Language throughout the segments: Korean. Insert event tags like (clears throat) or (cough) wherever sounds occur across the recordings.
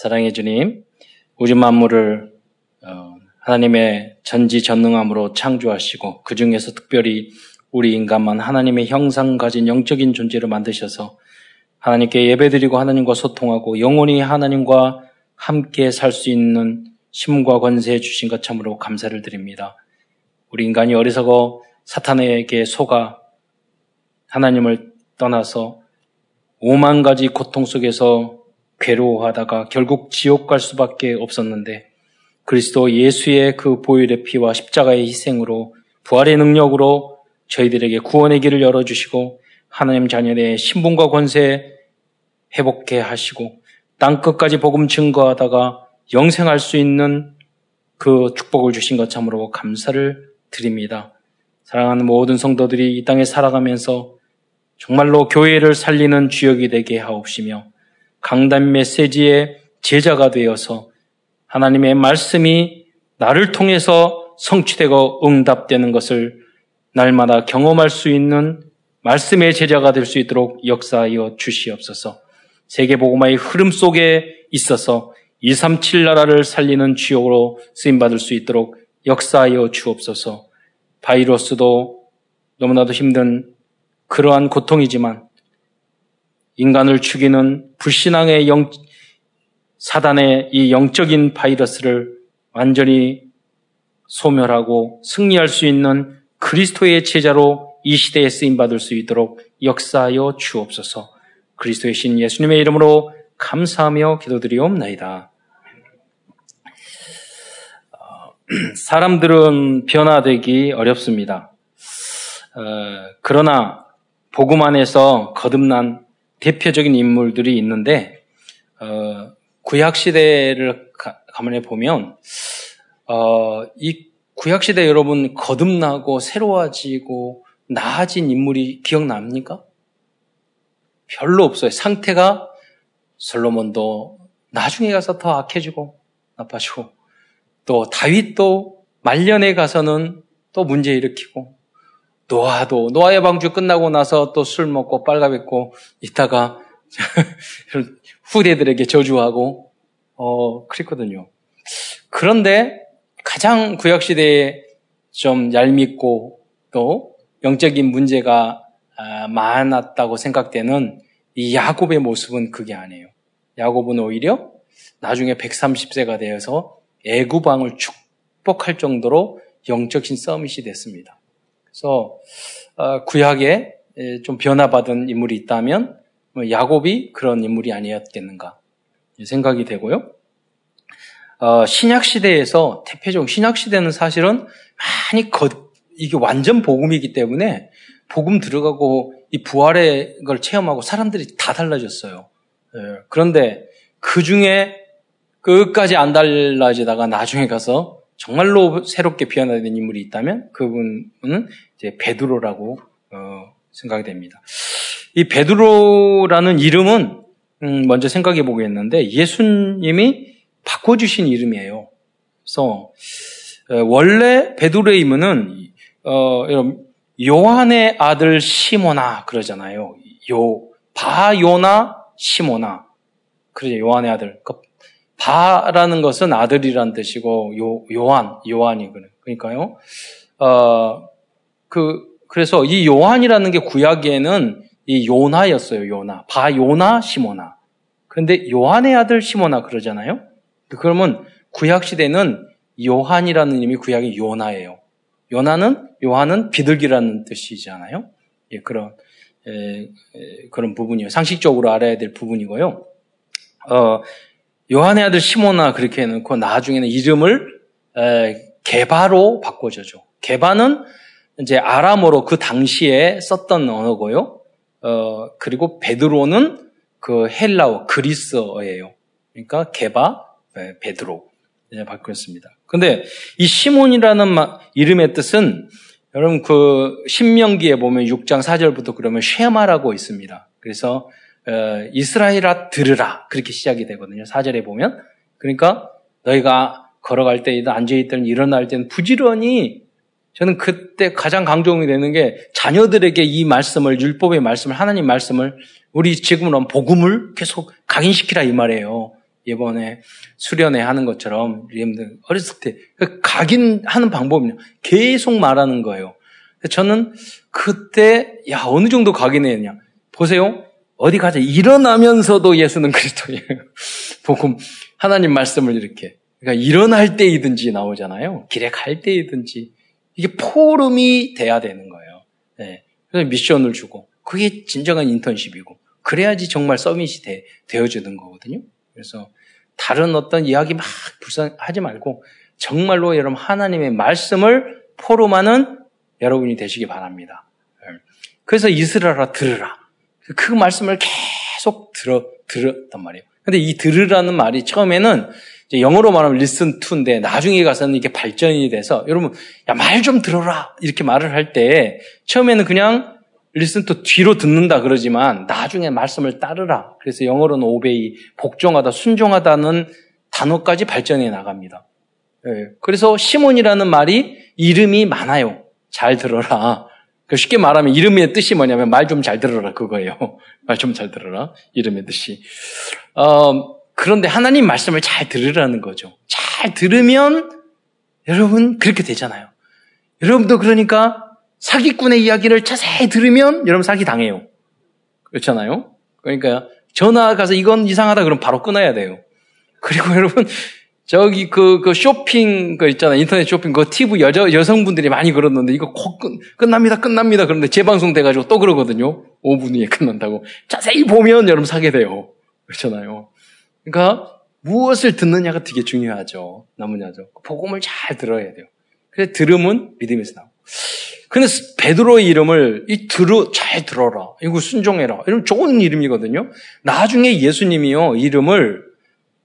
사랑해 주님, 우주 만물을 어, 하나님의 전지전능함으로 창조하시고 그 중에서 특별히 우리 인간만 하나님의 형상 가진 영적인 존재로 만드셔서 하나님께 예배드리고 하나님과 소통하고 영원히 하나님과 함께 살 수 있는 힘과 권세 주신 것 참으로 감사를 드립니다. 우리 인간이 어리석어 사탄에게 속아 하나님을 떠나서 오만 가지 고통 속에서 괴로워하다가 결국 지옥 갈 수밖에 없었는데 그리스도 예수의 그 보혈의 피와 십자가의 희생으로 부활의 능력으로 저희들에게 구원의 길을 열어주시고 하나님 자녀의 신분과 권세 회복해 하시고 땅 끝까지 복음 증거하다가 영생할 수 있는 그 축복을 주신 것 참으로 감사를 드립니다. 사랑하는 모든 성도들이 이 땅에 살아가면서 정말로 교회를 살리는 주역이 되게 하옵시며 강단 메시지의 제자가 되어서 하나님의 말씀이 나를 통해서 성취되고 응답되는 것을 날마다 경험할 수 있는 말씀의 제자가 될 수 있도록 역사하여 주시옵소서. 세계보고마의 흐름 속에 있어서 237 나라를 살리는 주역으로 쓰임받을 수 있도록 역사하여 주옵소서. 바이러스도 너무나도 힘든 그러한 고통이지만 인간을 죽이는 불신앙의 영, 사단의 이 영적인 바이러스를 완전히 소멸하고 승리할 수 있는 그리스도의 제자로 이 시대에 쓰임받을 수 있도록 역사하여 주옵소서 그리스도의 신 예수님의 이름으로 감사하며 기도드리옵나이다. 어, (clears throat) 사람들은 변화되기 어렵습니다. 어, 그러나 복음 안에서 거듭난 대표적인 인물들이 있는데 어, 구약 시대를 가만히 보면 어, 이 구약 시대 여러분 거듭나고 새로워지고 나아진 인물이 기억납니까? 별로 없어요. 상태가 솔로몬도 나중에 가서 더 악해지고 나빠지고 또 다윗도 말년에 가서는 또 문제 일으키고 노아도 노아의 방주 끝나고 나서 또 술 먹고 빨가벗고 있다가 (laughs) 후대들에게 저주하고 어 그랬거든요. 그런데 가장 구약 시대에 좀 얄밉고 또 영적인 문제가 아, 많았다고 생각되는 이 야곱의 모습은 그게 아니에요. 야곱은 오히려 나중에 130세가 되어서 애구방을 축복할 정도로 영적인 서밋이 됐습니다. 그래서 어, 구약에 좀 변화받은 인물이 있다면 뭐 야곱이 그런 인물이 아니었겠는가 생각이 되고요. 어, 신약 시대에서 대표적 신약 시대는 사실은 많이 거, 이게 완전 복음이기 때문에 복음 들어가고 이 부활의 걸 체험하고 사람들이 다 달라졌어요. 예, 그런데 그 중에 끝까지 안 달라지다가 나중에 가서 정말로 새롭게 변화된 인물이 있다면 그분은 이제 베드로라고 어, 생각이 됩니다. 이 베드로라는 이름은 음, 먼저 생각해 보겠는데 예수님이 바꿔주신 이름이에요. 그래서 어, 원래 베드로의 이름은 어, 요한의 아들 시모나 그러잖아요. 요 바요나 시모나 그러죠. 요한의 아들. 그 바라는 것은 아들이란 뜻이고 요 요한 요한이 그러니까요. 어, 그 그래서 이 요한이라는 게 구약에는 이 요나였어요. 요나 바 요나 시모나. 그런데 요한의 아들 시모나 그러잖아요. 그러면 구약 시대는 요한이라는 이름이 구약의 요나예요. 요나는 요한은 비둘기라는 뜻이잖아요. 예, 그런 에, 에, 그런 부분이요. 상식적으로 알아야 될 부분이고요. 어, 요한의 아들 시모나 그렇게 해놓고 나중에는 이름을 개바로 바꿔줘죠. 개바는 이제 아람어로 그 당시에 썼던 언어고요. 어, 그리고 베드로는 그 헬라어, 그리스어예요. 그러니까 개바, 베드로. 이제 바뀌었습니다. 근데 이 시몬이라는 이름의 뜻은 여러분 그 신명기에 보면 6장 4절부터 그러면 쉐마라고 있습니다. 그래서 어, 이스라엘아 들으라 그렇게 시작이 되거든요. 4절에 보면 그러니까 너희가 걸어갈 때이든 앉아있든 일어날 때는 부지런히 저는 그때 가장 강조이 되는 게 자녀들에게 이 말씀을 율법의 말씀을 하나님 말씀을 우리 지금은 복음을 계속 각인시키라 이 말이에요. 이번에 수련회 하는 것처럼 여러분들 어렸을 때그 각인하는 방법은요. 계속 말하는 거예요. 저는 그때 야 어느 정도 각인했냐. 보세요. 어디 가자 일어나면서도 예수는 그리스도예요. (laughs) 복음 하나님 말씀을 이렇게 그러니까 일어날 때이든지 나오잖아요. 길에 갈 때이든지 이게 포럼이 돼야 되는 거예요. 네. 그래서 미션을 주고 그게 진정한 인턴십이고 그래야지 정말 서밋이 되, 되어주는 거거든요. 그래서 다른 어떤 이야기 막 불쌍하지 말고 정말로 여러분 하나님의 말씀을 포럼하는 여러분이 되시기 바랍니다. 네. 그래서 이스라엘아 들으라. 그 말씀을 계속 들어 들었단 말이에요. 근데 이 들으라는 말이 처음에는 영어로 말하면 listen to인데 나중에 가서는 이게 발전이 돼서 여러분 야 말 좀 들어라 이렇게 말을 할 때 처음에는 그냥 listen to 뒤로 듣는다 그러지만 나중에 말씀을 따르라. 그래서 영어로는 obey 복종하다 순종하다는 단어까지 발전해 나갑니다. 네. 그래서 시몬이라는 말이 이름이 많아요. 잘 들어라. 그 쉽게 말하면 이름의 뜻이 뭐냐면 말 좀 잘 들어라 그거예요. (laughs) 말 좀 잘 들어라 이름의 뜻이. 어, 그런데 하나님 말씀을 잘 들으라는 거죠. 잘 들으면 여러분 그렇게 되잖아요. 여러분도 그러니까 사기꾼의 이야기를 자세히 들으면 여러분 사기 당해요. 그렇잖아요. 그러니까 전화 가서 이건 이상하다 그러면 바로 끊어야 돼요. 그리고 (laughs) 여러분 저기 그, 그 쇼핑 그 있잖아요. 인터넷 쇼핑 그 TV 여자 여성분들이 많이 그러는데 이거 곧 끝, 끝납니다. 끝납니다. 그런데 재방송 돼 가지고 또 그러거든요. 5분 후에 끝난다고. 자세히 보면 여러분 사게 돼요. 그렇잖아요. 그러니까 무엇을 듣느냐가 되게 중요하죠. 나무냐죠. 복음을 잘 들어야 돼요. 그래서 들음은 믿음에서 나오고. 근데 베드로의 이름을 이 들어 잘 들어라. 이거 순종해라. 이런 좋은 이름이거든요. 나중에 예수님이요 이름을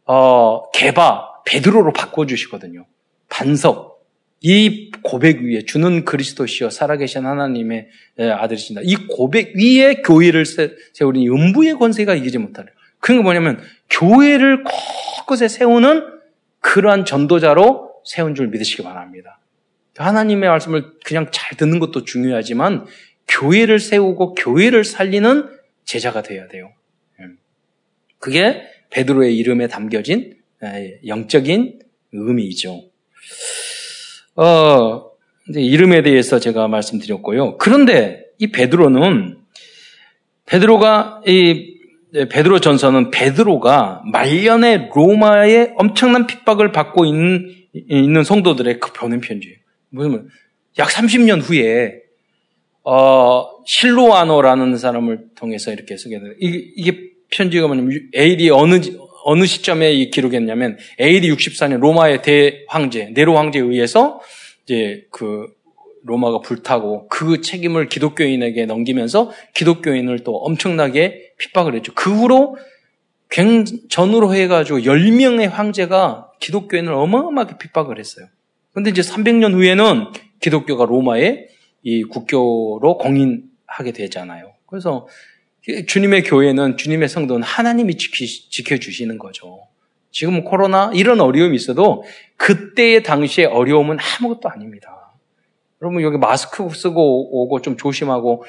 어 개바 베드로로 바꿔 주시거든요. 반석. 이 고백 위에 주는 그리스도시여 살아계신 하나님의 아들이신다. 이 고백 위에 교회를 세우니 음부의 권세가 이기지 못하려. 그런 게 뭐냐면 교회를 곳곳에 세우는 그러한 전도자로 세운 줄 믿으시기 바랍니다. 하나님의 말씀을 그냥 잘 듣는 것도 중요하지만 교회를 세우고 교회를 살리는 제자가 되어야 돼요. 음. 그게 베드로의 이름에 담겨진 영적인 의미이죠. 어, 이제 이름에 대해서 제가 말씀드렸고요. 그런데 이 베드로는 베드로가 이 네, 베드로 전서는 베드로가 말년에 로마의 엄청난 핍박을 받고 있는, 있는 성도들의 그 보낸 편지예요. 무슨 약 30년 후에 어, 실로아노라는 사람을 통해서 이렇게 쓰게 돼요. 이게, 이게 편지가 뭐냐면 AD 어느 어느 시점에 이 기록했냐면 AD 64년 로마의 대황제 네로 황제에 의해서 이제 그 로마가 불타고 그 책임을 기독교인에게 넘기면서 기독교인을 또 엄청나게 핍박을 했죠. 그 후로 전으로 해가지고 10명의 황제가 기독교인을 어마어마하게 핍박을 했어요. 근데 이제 300년 후에는 기독교가 로마의 이 국교로 공인하게 되잖아요. 그래서 주님의 교회는 주님의 성도는 하나님이 지켜, 주시는 거죠. 지금 코로나 이런 어려움이 있어도 그때의 당시의 어려움은 아무것도 아닙니다. 여러분 여기 마스크 쓰고 오고 좀 조심하고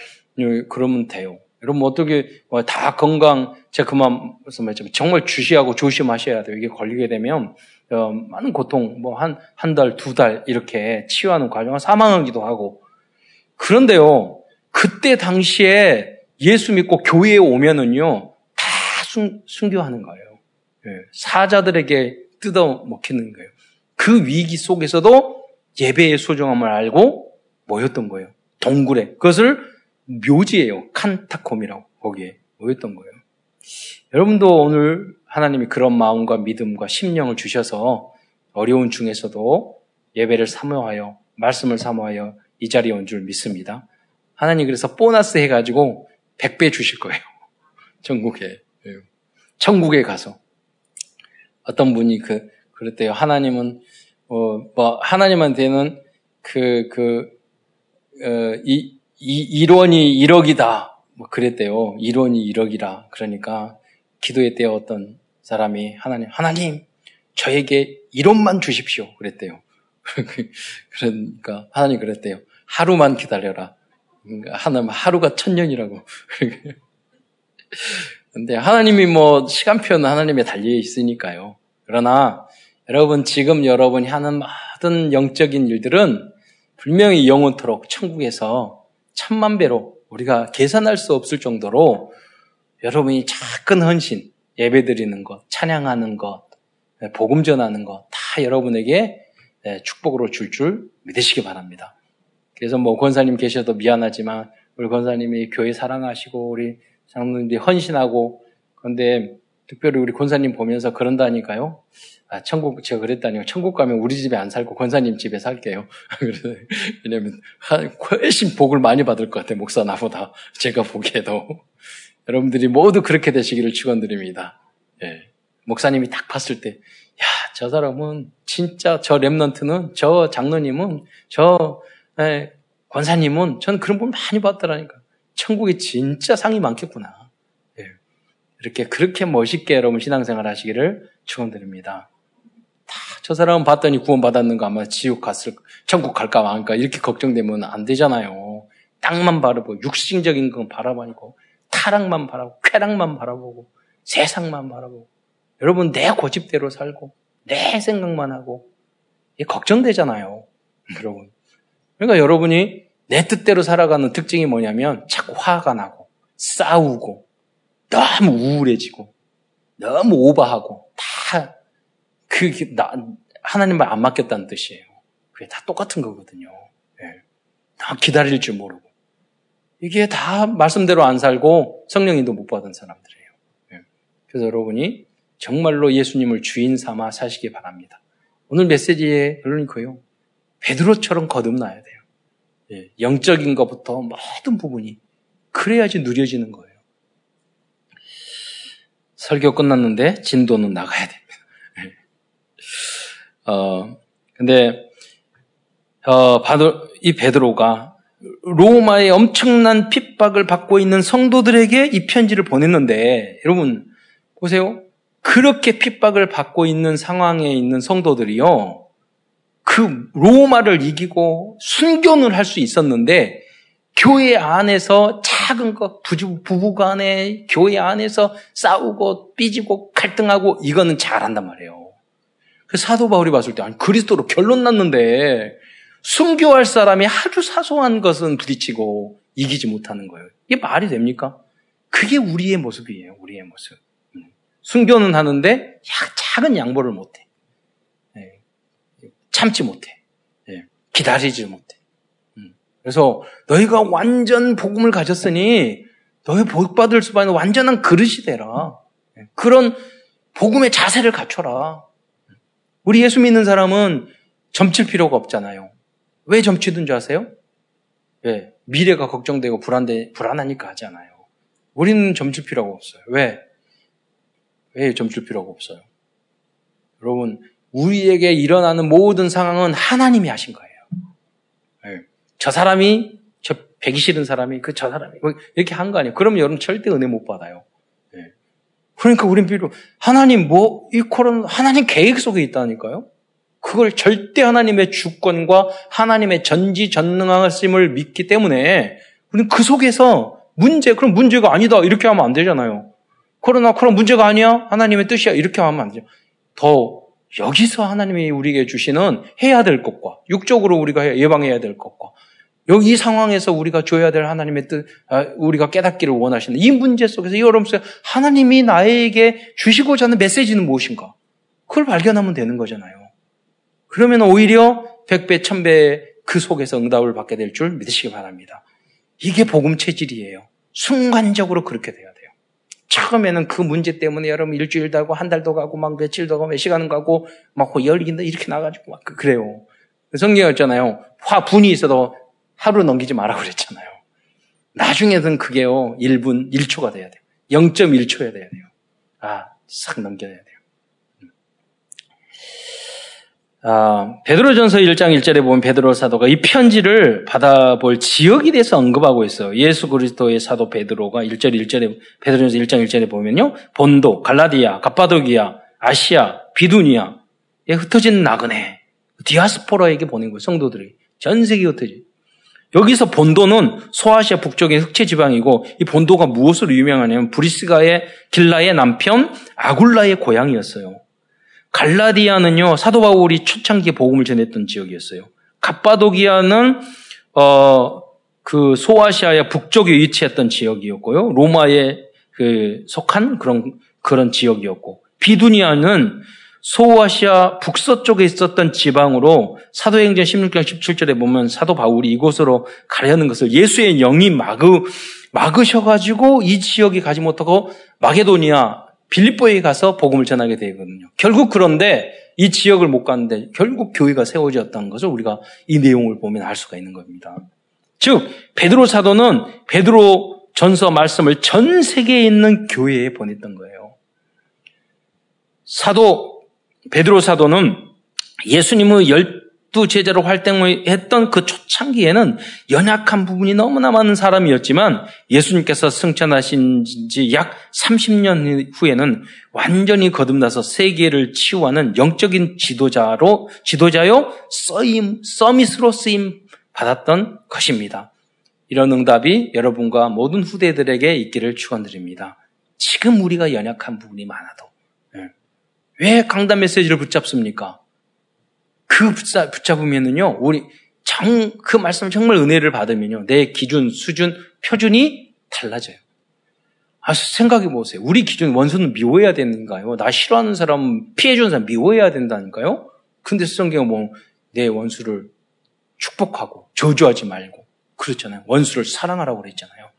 그러면 돼요. 여러분 어떻게 뭐다 건강 제가 그만 말씀했지만 정말 주시하고 조심하셔야 돼요. 이게 걸리게 되면 어, 많은 고통 뭐 한 한 달, 두달 이렇게 치유하는 과정을 사망하기도 하고 그런데요. 그때 당시에 예수 믿고 교회에 오면은요 다 순, 순교하는 거예요. 예, 사자들에게 뜯어 먹히는 거예요. 그 위기 속에서도 예배의 소중함을 알고 모였던 거예요. 동굴에. 그것을 묘지예요. 칸타콤이라고 거기에 모였던 거예요. 여러분도 오늘 하나님이 그런 마음과 믿음과 심령을 주셔서 어려운 중에서도 예배를 사모하여 말씀을 사모하여 이 자리에 온 줄 믿습니다. 하나님 그래서 보너스 해가지고 100배 주실 거예요. (laughs) 천국에. 천국에 가서. 어떤 분이 그, 그랬대요. 하나님은, 어, 뭐, 하나님한테는 그, 그, 어, 이, 이 1원이 1억이다. 뭐 그랬대요. 1원이 1억이라. 그러니까 기도했대요. 어떤 사람이 하나님, 하나님, 저에게 1원만 주십시오. 그랬대요. (laughs) 그러니까 하나님 그랬대요. 하루만 기다려라. 그러니까 하나님 하루가 천년이라고. (laughs) 근데 하나님이 뭐 시간표는 하나님에 달려 있으니까요. 그러나 여러분 지금 여러분이 하는 모든 영적인 일들은 분명히 영원토록 천국에서 천만 배로 우리가 계산할 수 없을 정도로 여러분이 작은 헌신, 예배 드리는 것, 찬양하는 것, 복음 전하는 것, 다 여러분에게 축복으로 줄줄 믿으시기 바랍니다. 그래서 뭐 권사님 계셔도 미안하지만 우리 권사님이 교회 사랑하시고 우리 장로님들이 헌신하고 그런데 특별히 우리 권사님 보면서 그런다니까요. 아, 천국, 제가 그랬다니요. 천국 가면 우리 집에 안 살고 권사님 집에 살게요. (laughs) 왜냐면, 훨씬 복을 많이 받을 것 같아요. 목사 나보다. 제가 보기에도. (laughs) 여러분들이 모두 그렇게 되시기를 축원드립니다. 예. 목사님이 딱 봤을 때, 야, 저 사람은 진짜 저 랩런트는 저 장로님은 저 예, 권사님은 전 그런 분 많이 봤더라니까. 천국에 진짜 상이 많겠구나. 예. 이렇게 그렇게 멋있게 여러분 신앙생활 하시기를 축원드립니다. 저 사람은 봤더니 구원 받았는가 아마 지옥 갔을 천국 갈까 말까 이렇게 걱정되면 안 되잖아요. 땅만 바라보고 육신적인 건 바라보고 타락만 바라보고 쾌락만 바라보고 세상만 바라보고 여러분 내 고집대로 살고 내 생각만 하고 걱정되잖아요. (laughs) 여러분. 그러니까 여러분이 내 뜻대로 살아가는 특징이 뭐냐면 자꾸 화가 나고 싸우고 너무 우울해지고 너무 오버하고 다 그게 나, 하나님 말안 맡겼다는 뜻이에요. 그게 다 똑같은 거거든요. 예. 다 기다릴 줄 모르고. 이게 다 말씀대로 안 살고 성령님도 못 받은 사람들이에요. 예. 그래서 여러분이 정말로 예수님을 주인 삼아 사시기 바랍니다. 오늘 메시지의 결론이 그요. 베드로처럼 거듭나야 돼요. 예. 영적인 것부터 모든 부분이 그래야지 누려지는 거예요. 설교 끝났는데 진도는 나가야 됩니다. 어, 근데, 어, 바도, 이 베드로가 로마의 엄청난 핍박을 받고 있는 성도들에게 이 편지를 보냈는데, 여러분, 보세요. 그렇게 핍박을 받고 있는 상황에 있는 성도들이요, 그 로마를 이기고 순교를 할수 있었는데, 교회 안에서 작은 것, 부부 간에 교회 안에서 싸우고 삐지고 갈등하고 이거는 잘한단 말이에요. 그 사도 바울이 봤을 때, 아니, 그리스도로 결론 났는데, 순교할 사람이 아주 사소한 것은 부딪히고 이기지 못하는 거예요. 이게 말이 됩니까? 그게 우리의 모습이에요, 우리의 모습. 음. 순교는 하는데, 작은 양보를 못해. 예. 참지 못해. 예. 기다리지 못해. 음. 그래서 너희가 완전 복음을 가졌으니 너희 복 받을 수밖에 완전한 그릇이 되라. 예. 그런 복음의 자세를 갖춰라. 우리 예수 믿는 사람은 점칠 필요가 없잖아요. 왜 점치든 줄 아세요? 왜? 미래가 걱정되고 불안돼, 불안하니까 하잖아요. 우리는 점칠 필요가 없어요. 왜? 왜 점칠 필요가 없어요? 여러분, 우리에게 일어나는 모든 상황은 하나님이 하신 거예요. 네. 저 사람이, 저 배기 싫은 사람이, 그 저 사람이, 뭐 이렇게 한 거 아니에요. 그러면 여러분 절대 은혜 못 받아요. 그러니까 우린 비로 하나님 뭐, 이 코로나, 하나님 계획 속에 있다니까요? 그걸 절대 하나님의 주권과 하나님의 전지 전능하심을 믿기 때문에 우리는 그 속에서 문제, 그럼 문제가 아니다. 이렇게 하면 안 되잖아요. 코로나, 그럼 문제가 아니야? 하나님의 뜻이야. 이렇게 하면 안 되죠. 더 여기서 하나님이 우리에게 주시는 해야 될 것과 육적으로 우리가 예방해야 될 것과 여기 이 상황에서 우리가 줘야 될 하나님의 뜻, 아, 우리가 깨닫기를 원하시는 이 문제 속에서 여러분 속에 하나님이 나에게 주시고자 하는 메시지는 무엇인가? 그걸 발견하면 되는 거잖아요. 그러면 오히려 백배, 천배 그 속에서 응답을 받게 될 줄 믿으시기 바랍니다. 이게 복음 체질이에요. 순간적으로 그렇게 돼요. 처음에는 그 문제 때문에 여러분 일주일도 하고 한 달도 가고 막 며칠도 가고 몇 시간은 가고 막 열긴다 이렇게 나가지고 막 그래요. 성경에 있잖아요. 화 분이 있어도 하루 넘기지 말라고 그랬잖아요. 나중에는 그게요, 1분, 1초가 돼야 돼요. 0.1초야 돼야 돼요. 아, 싹 넘겨야 돼요. 음. 아, 베드로전서 1장 1절에 보면 베드로 사도가 이 편지를 받아볼 지역에 대해서 언급하고 있어요. 예수 그리스도의 사도 베드로가 1절 1절에 베드로전서 1장 1절에 보면요. 본도, 갈라디아, 갑바도기아, 아시아, 비두니아에 흩어진 나그네, 디아스포라에게 보낸 거예요. 성도들이. 전 세계에 흩어진. 여기서 본도는 소아시아 북쪽의 흑채 지방이고 이 본도가 무엇으로 유명하냐면 브리스가의 길라의 남편 아굴라의 고향이었어요. 갈라디아는요 사도 바울이 초창기 복음을 전했던 지역이었어요. 갑바도기아는 어, 그 소아시아의 북쪽에 위치했던 지역이었고요. 로마에 그 속한 그런 그런 지역이었고 비두니아는 소아시아 북서쪽에 있었던 지방으로 사도행전 16장 17절에 보면 사도 바울이 이곳으로 가려는 것을 예수의 영이 막으, 막으셔가지고 이 지역이 가지 못하고 마게도니아, 빌립보에 가서 복음을 전하게 되거든요. 결국 그런데 이 지역을 못 갔는데 결국 교회가 세워졌다는 것을 우리가 이 내용을 보면 알 수가 있는 겁니다. 즉 베드로 사도는 베드로 전서 말씀을 전 세계에 있는 교회에 보냈던 거예요. 사도 베드로 사도는 예수님의 열 두 제자로 활동했던 그 초창기에는 연약한 부분이 너무나 많은 사람이었지만 예수님께서 승천하신 지 약 30년 후에는 완전히 거듭나서 세계를 치유하는 영적인 지도자로 지도자요 써임 서밋으로 쓰임 받았던 것입니다. 이런 응답이 여러분과 모든 후대들에게 있기를 축원드립니다. 지금 우리가 연약한 부분이 많아도 왜 강단 메시지를 붙잡습니까? 그 붙잡, 붙잡으면은요, 우리 정, 그 말씀 정말 은혜를 받으면요, 내 기준, 수준, 표준이 달라져요. 아, 생각해 보세요. 우리 기준 원수는 미워해야 되는가요? 나 싫어하는 사람, 피해주는 사람 미워해야 된다니까요? 근데 성경은 뭐, 내 원수를 축복하고, 저주하지 말고, 그렇잖아요. 원수를 사랑하라고 그랬잖아요.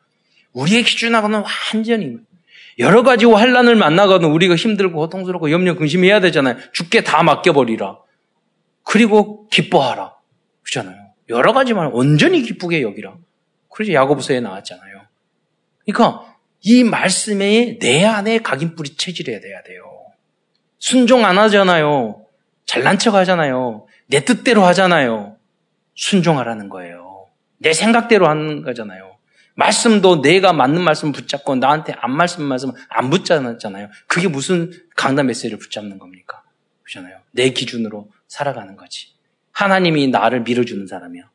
우리의 기준하고는 완전히 여러 가지 환란을 만나거든 우리가 힘들고 고통스럽고 염려 근심해야 되잖아요. 죽게 다 맡겨버리라. 그리고 기뻐하라. 그렇잖아요. 여러 가지만 온전히 기쁘게 여기라. 그래서 야고보서에 나왔잖아요. 그러니까 이 말씀에 내 안에 각인뿌리 체질해야 돼야 돼요. 순종 안 하잖아요. 잘난 척 하잖아요. 내 뜻대로 하잖아요. 순종하라는 거예요. 내 생각대로 하는 거잖아요. 말씀도 내가 맞는 말씀 붙잡고 나한테 안 말씀 말씀 안 붙잡았잖아요. 그게 무슨 강단 메시지를 붙잡는 겁니까? 그렇잖아요. 내 기준으로 살아가는 거지. 하나님이 나를 밀어주는 사람이야.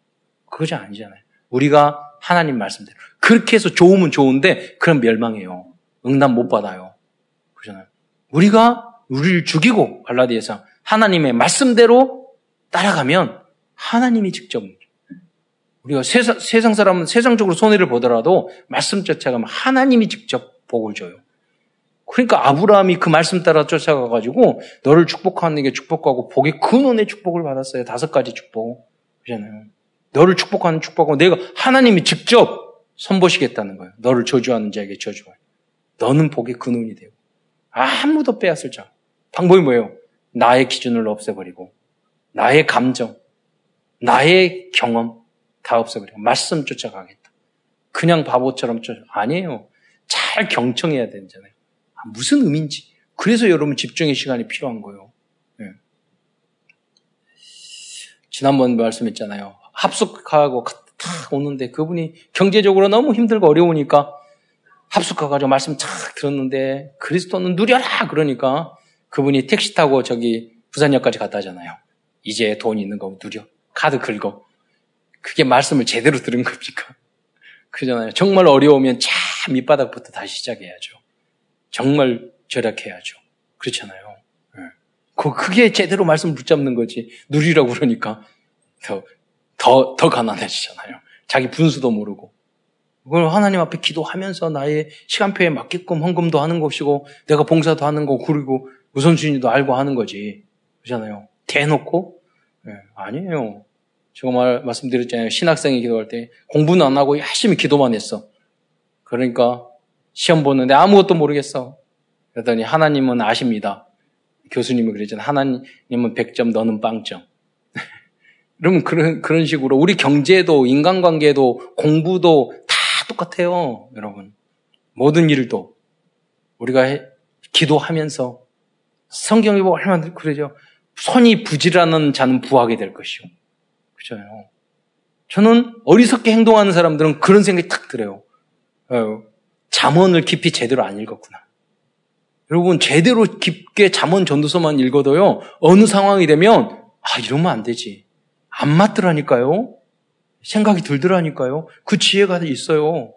그거지 아니잖아요. 우리가 하나님 말씀대로. 그렇게 해서 좋으면 좋은데, 그럼 멸망해요. 응답 못 받아요. 그렇잖아요. 우리가 우리를 죽이고, 발라디에서 하나님의 말씀대로 따라가면 하나님이 직접 우리가 세상, 세상 사람은 세상적으로 손해를 보더라도 말씀 쫓아가면 하나님이 직접 복을 줘요. 그러니까 아브라함이 그 말씀 따라 쫓아가가지고 너를 축복하는 게 축복하고 복의 근원의 축복을 받았어요. 다섯 가지 축복. 그잖아요. 너를 축복하는 축복하고 내가 하나님이 직접 선보시겠다는 거예요. 너를 저주하는 자에게 저주할. 너는 복의 근원이 되고 아무도 빼앗을 자. 방법이 뭐예요? 나의 기준을 없애버리고 나의 감정, 나의 경험, 다 없어버리고 말씀 쫓아가겠다. 그냥 바보처럼 쫓아 아니에요. 잘 경청해야 되잖아요. 아, 무슨 의미인지. 그래서 여러분 집중의 시간이 필요한 거예요. 네. 지난번 말씀했잖아요. 합숙하고 탁 오는데 그분이 경제적으로 너무 힘들고 어려우니까 합숙해가지고 말씀 탁 들었는데 그리스도는 누려라 그러니까 그분이 택시 타고 저기 부산역까지 갔다 하잖아요. 이제 돈 있는 거 누려. 카드 긁어. 그게 말씀을 제대로 들은 겁니까? (laughs) 그잖아요. 정말 어려우면 참 밑바닥부터 다시 시작해야죠. 정말 절약해야죠. 그렇잖아요. 네. 그게 제대로 말씀 붙잡는 거지. 누리라고 그러니까 더, 더, 더 가난해지잖아요. 자기 분수도 모르고. 그걸 하나님 앞에 기도하면서 나의 시간표에 맞게끔 헌금도 하는 것이고, 내가 봉사도 하는 거, 그리고 우선순위도 알고 하는 거지. 그렇잖아요. 대놓고? 네, 아니에요. 제가 말, 말씀드렸잖아요. 신학생이 기도할 때 공부는 안 하고 열심히 기도만 했어. 그러니까 시험 보는데 아무것도 모르겠어. 그랬더니 하나님은 아십니다. 교수님이 그랬잖아요. 하나님은 100점, 너는 빵점. (laughs) 그러면 그런, 그런 식으로 우리 경제도, 인간관계도, 공부도 다 똑같아요. 여러분. 모든 일도. 우리가 해, 기도하면서 성경이 뭐 얼마나 그러죠. 손이 부지런한 자는 부하게 될 것이요. 그렇잖아요. 저는 어리석게 행동하는 사람들은 그런 생각이 탁 들어요. 어, 잠언을 깊이 제대로 안 읽었구나. 여러분 제대로 깊게 잠언 전도서만 읽어도요 어느 상황이 되면 아 이러면 안 되지 안 맞더라니까요. 생각이 들더라니까요. 그 지혜가 있어요.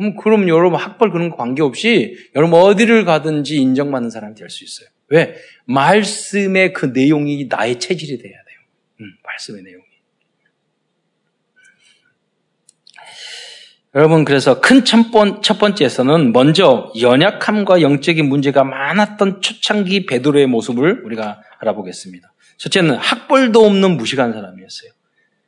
음, 그럼 여러분 학벌 그런 거 관계없이 여러분 어디를 가든지 인정받는 사람이 될 수 있어요. 왜? 말씀의 그 내용이 나의 체질이 돼야 돼요. 음, 말씀의 내용 여러분, 그래서 큰 첫, 번째에서는 먼저 연약함과 영적인 문제가 많았던 초창기 베드로의 모습을 우리가 알아보겠습니다. 첫째는 학벌도 없는 무식한 사람이었어요.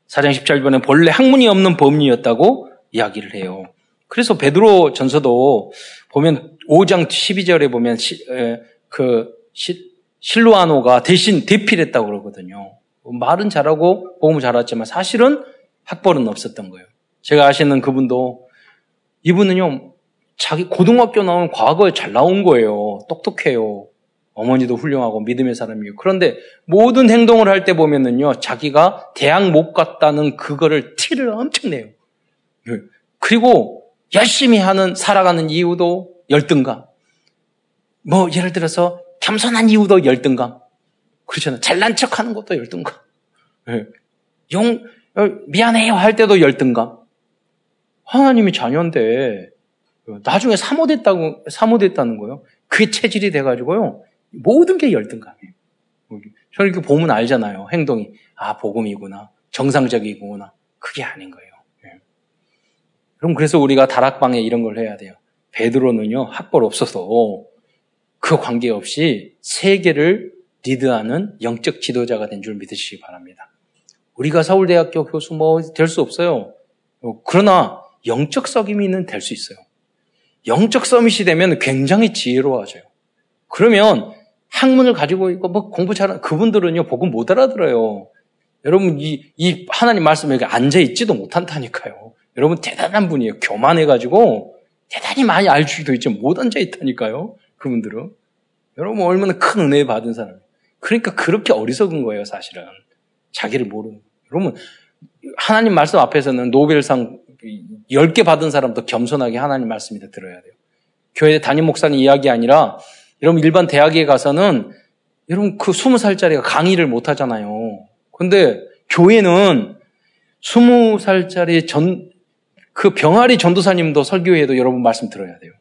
사장 17번에 본래 학문이 없는 범인이었다고 이야기를 해요. 그래서 베드로 전서도 보면 5장 12절에 보면 시, 에, 그 시, 실로아노가 대신 대필했다고 그러거든요. 말은 잘하고 복음은 잘했지만 사실은 학벌은 없었던 거예요. 제가 아시는 그분도 이분은요 자기 고등학교 나온 과거에 잘 나온 거예요. 똑똑해요. 어머니도 훌륭하고 믿음의 사람이에요. 그런데 모든 행동을 할 때 보면은요 자기가 대학 못 갔다는 그거를 티를 엄청 내요. 그리고 열심히 하는 살아가는 이유도 열등감. 뭐 예를 들어서 겸손한 이유도 열등감. 그렇잖아요. 잘난 척 하는 것도 열등감. 예. 용 어, 미안해요 할 때도 열등감. 하나님이 자녀인데 나중에 사모됐다고 사모됐다는 거예요. 그게 체질이 돼가지고요 모든 게 열등감이에요. 저는 이렇게 보면 알잖아요. 행동이 아 복음이구나 정상적이구나 그게 아닌 거예요. 예. 그럼 그래서 우리가 다락방에 이런 걸 해야 돼요. 베드로는요 학벌 없어서 그 관계없이 세계를 리드하는 영적 지도자가 된 줄 믿으시기 바랍니다. 우리가 서울대학교 교수 뭐 될 수 없어요. 그러나 영적 서밋은 될수 있어요. 영적 서밋이 되면 굉장히 지혜로워져요. 그러면 학문을 가지고 있고 뭐 공부 잘하는 그분들은요 복음 못 알아들어요. 여러분 이, 이 하나님 말씀에 앉아 있지도 못한다니까요. 여러분 대단한 분이에요. 교만해가지고 대단히 많이 알 수도 있지 못 앉아 있다니까요. 그분들은 여러분 얼마나 큰 은혜 받은 사람. 그러니까 그렇게 어리석은 거예요 사실은 자기를 모르는. 여러분 하나님 말씀 앞에서는 노벨상 10개 받은 사람도 겸손하게 하나님 말씀이다 들어야 돼요. 교회 담임 목사님 이야기 아니라 여러분 일반 대학에 가서는 여러분 그 20살짜리가 강의를 못 하잖아요. 근데 교회는 20살짜리 전, 그 병아리 전도사님도 설교회도 여러분 말씀 들어야 돼요.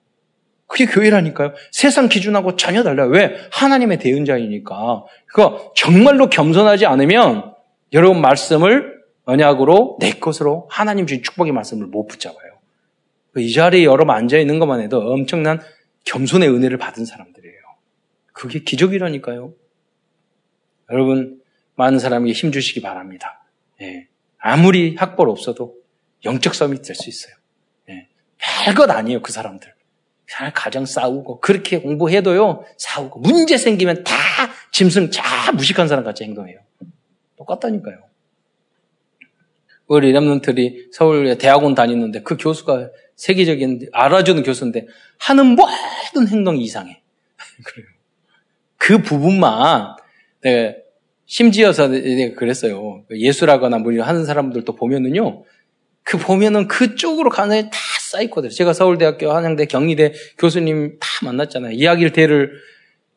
그게 교회라니까요. 세상 기준하고 전혀 달라요. 왜? 하나님의 대응자이니까. 그러니까 정말로 겸손하지 않으면 여러분 말씀을 언약으로 내 것으로 하나님 주신 축복의 말씀을 못 붙잡아요. 이 자리에 여러분 앉아 있는 것만 해도 엄청난 겸손의 은혜를 받은 사람들이에요. 그게 기적이라니까요. 여러분 많은 사람에게 힘 주시기 바랍니다. 예. 아무리 학벌 없어도 영적 서밋 될수 있어요. 예. 별것 아니에요 그 사람들. 가정 싸우고 그렇게 공부해도요 싸우고 문제 생기면 다 짐승 다 무식한 사람 같이 행동해요. 똑같다니까요. 우리 랩런트리 서울 대학원 다니는데 그 교수가 세계적인 알아주는 교수인데 하는 모든 행동이 이상해. (laughs) 그래요. 그 부분만 내가 심지어서 내가 그랬어요. 예술하거나 뭐 하는 사람들도 보면은요. 그 보면은 그쪽으로 가는 다 쌓이거든요. 제가 서울대학교, 한양대, 경희대 교수님 다 만났잖아요. 이야기를 대를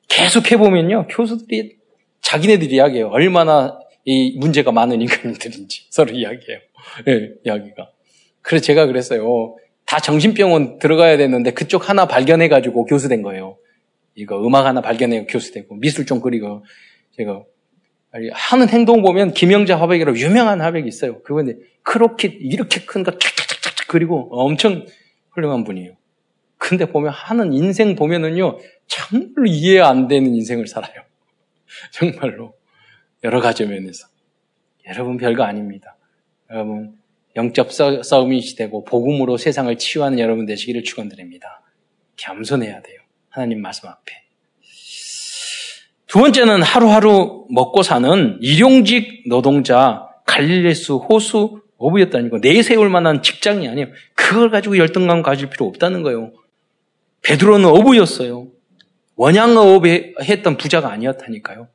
계속 해보면요. 교수들이 자기네들이 이야기해요. 얼마나 이 문제가 많은 인간들인지 (laughs) 서로 이야기해요. 네, 이야기가. 그래서 제가 그랬어요. 다 정신병원 들어가야 되는데 그쪽 하나 발견해가지고 교수 된 거예요. 이거 음악 하나 발견해 교수 되고 미술 좀 그리고 제가 하는 행동 보면 김영자 화백이라고 유명한 화백이 있어요. 그분이 크로킷 이렇게 큰 거 쫙쫙쫙쫙 그리고 엄청 훌륭한 분이에요. 근데 보면 하는 인생 보면은요 정말로 이해 안 되는 인생을 살아요. (laughs) 정말로. 여러 가지 면에서. 여러분 별거 아닙니다. 여러분 영적 싸움이 되고 복음으로 세상을 치유하는 여러분 되시기를 축원드립니다. 겸손해야 돼요. 하나님 말씀 앞에. 두 번째는 하루하루 먹고 사는 일용직 노동자 갈릴레스 호수 어부였다니까 내세울 만한 직장이 아니에요. 그걸 가지고 열등감 가질 필요 없다는 거예요. 베드로는 어부였어요. 원양어업 했던 부자가 아니었다니까요.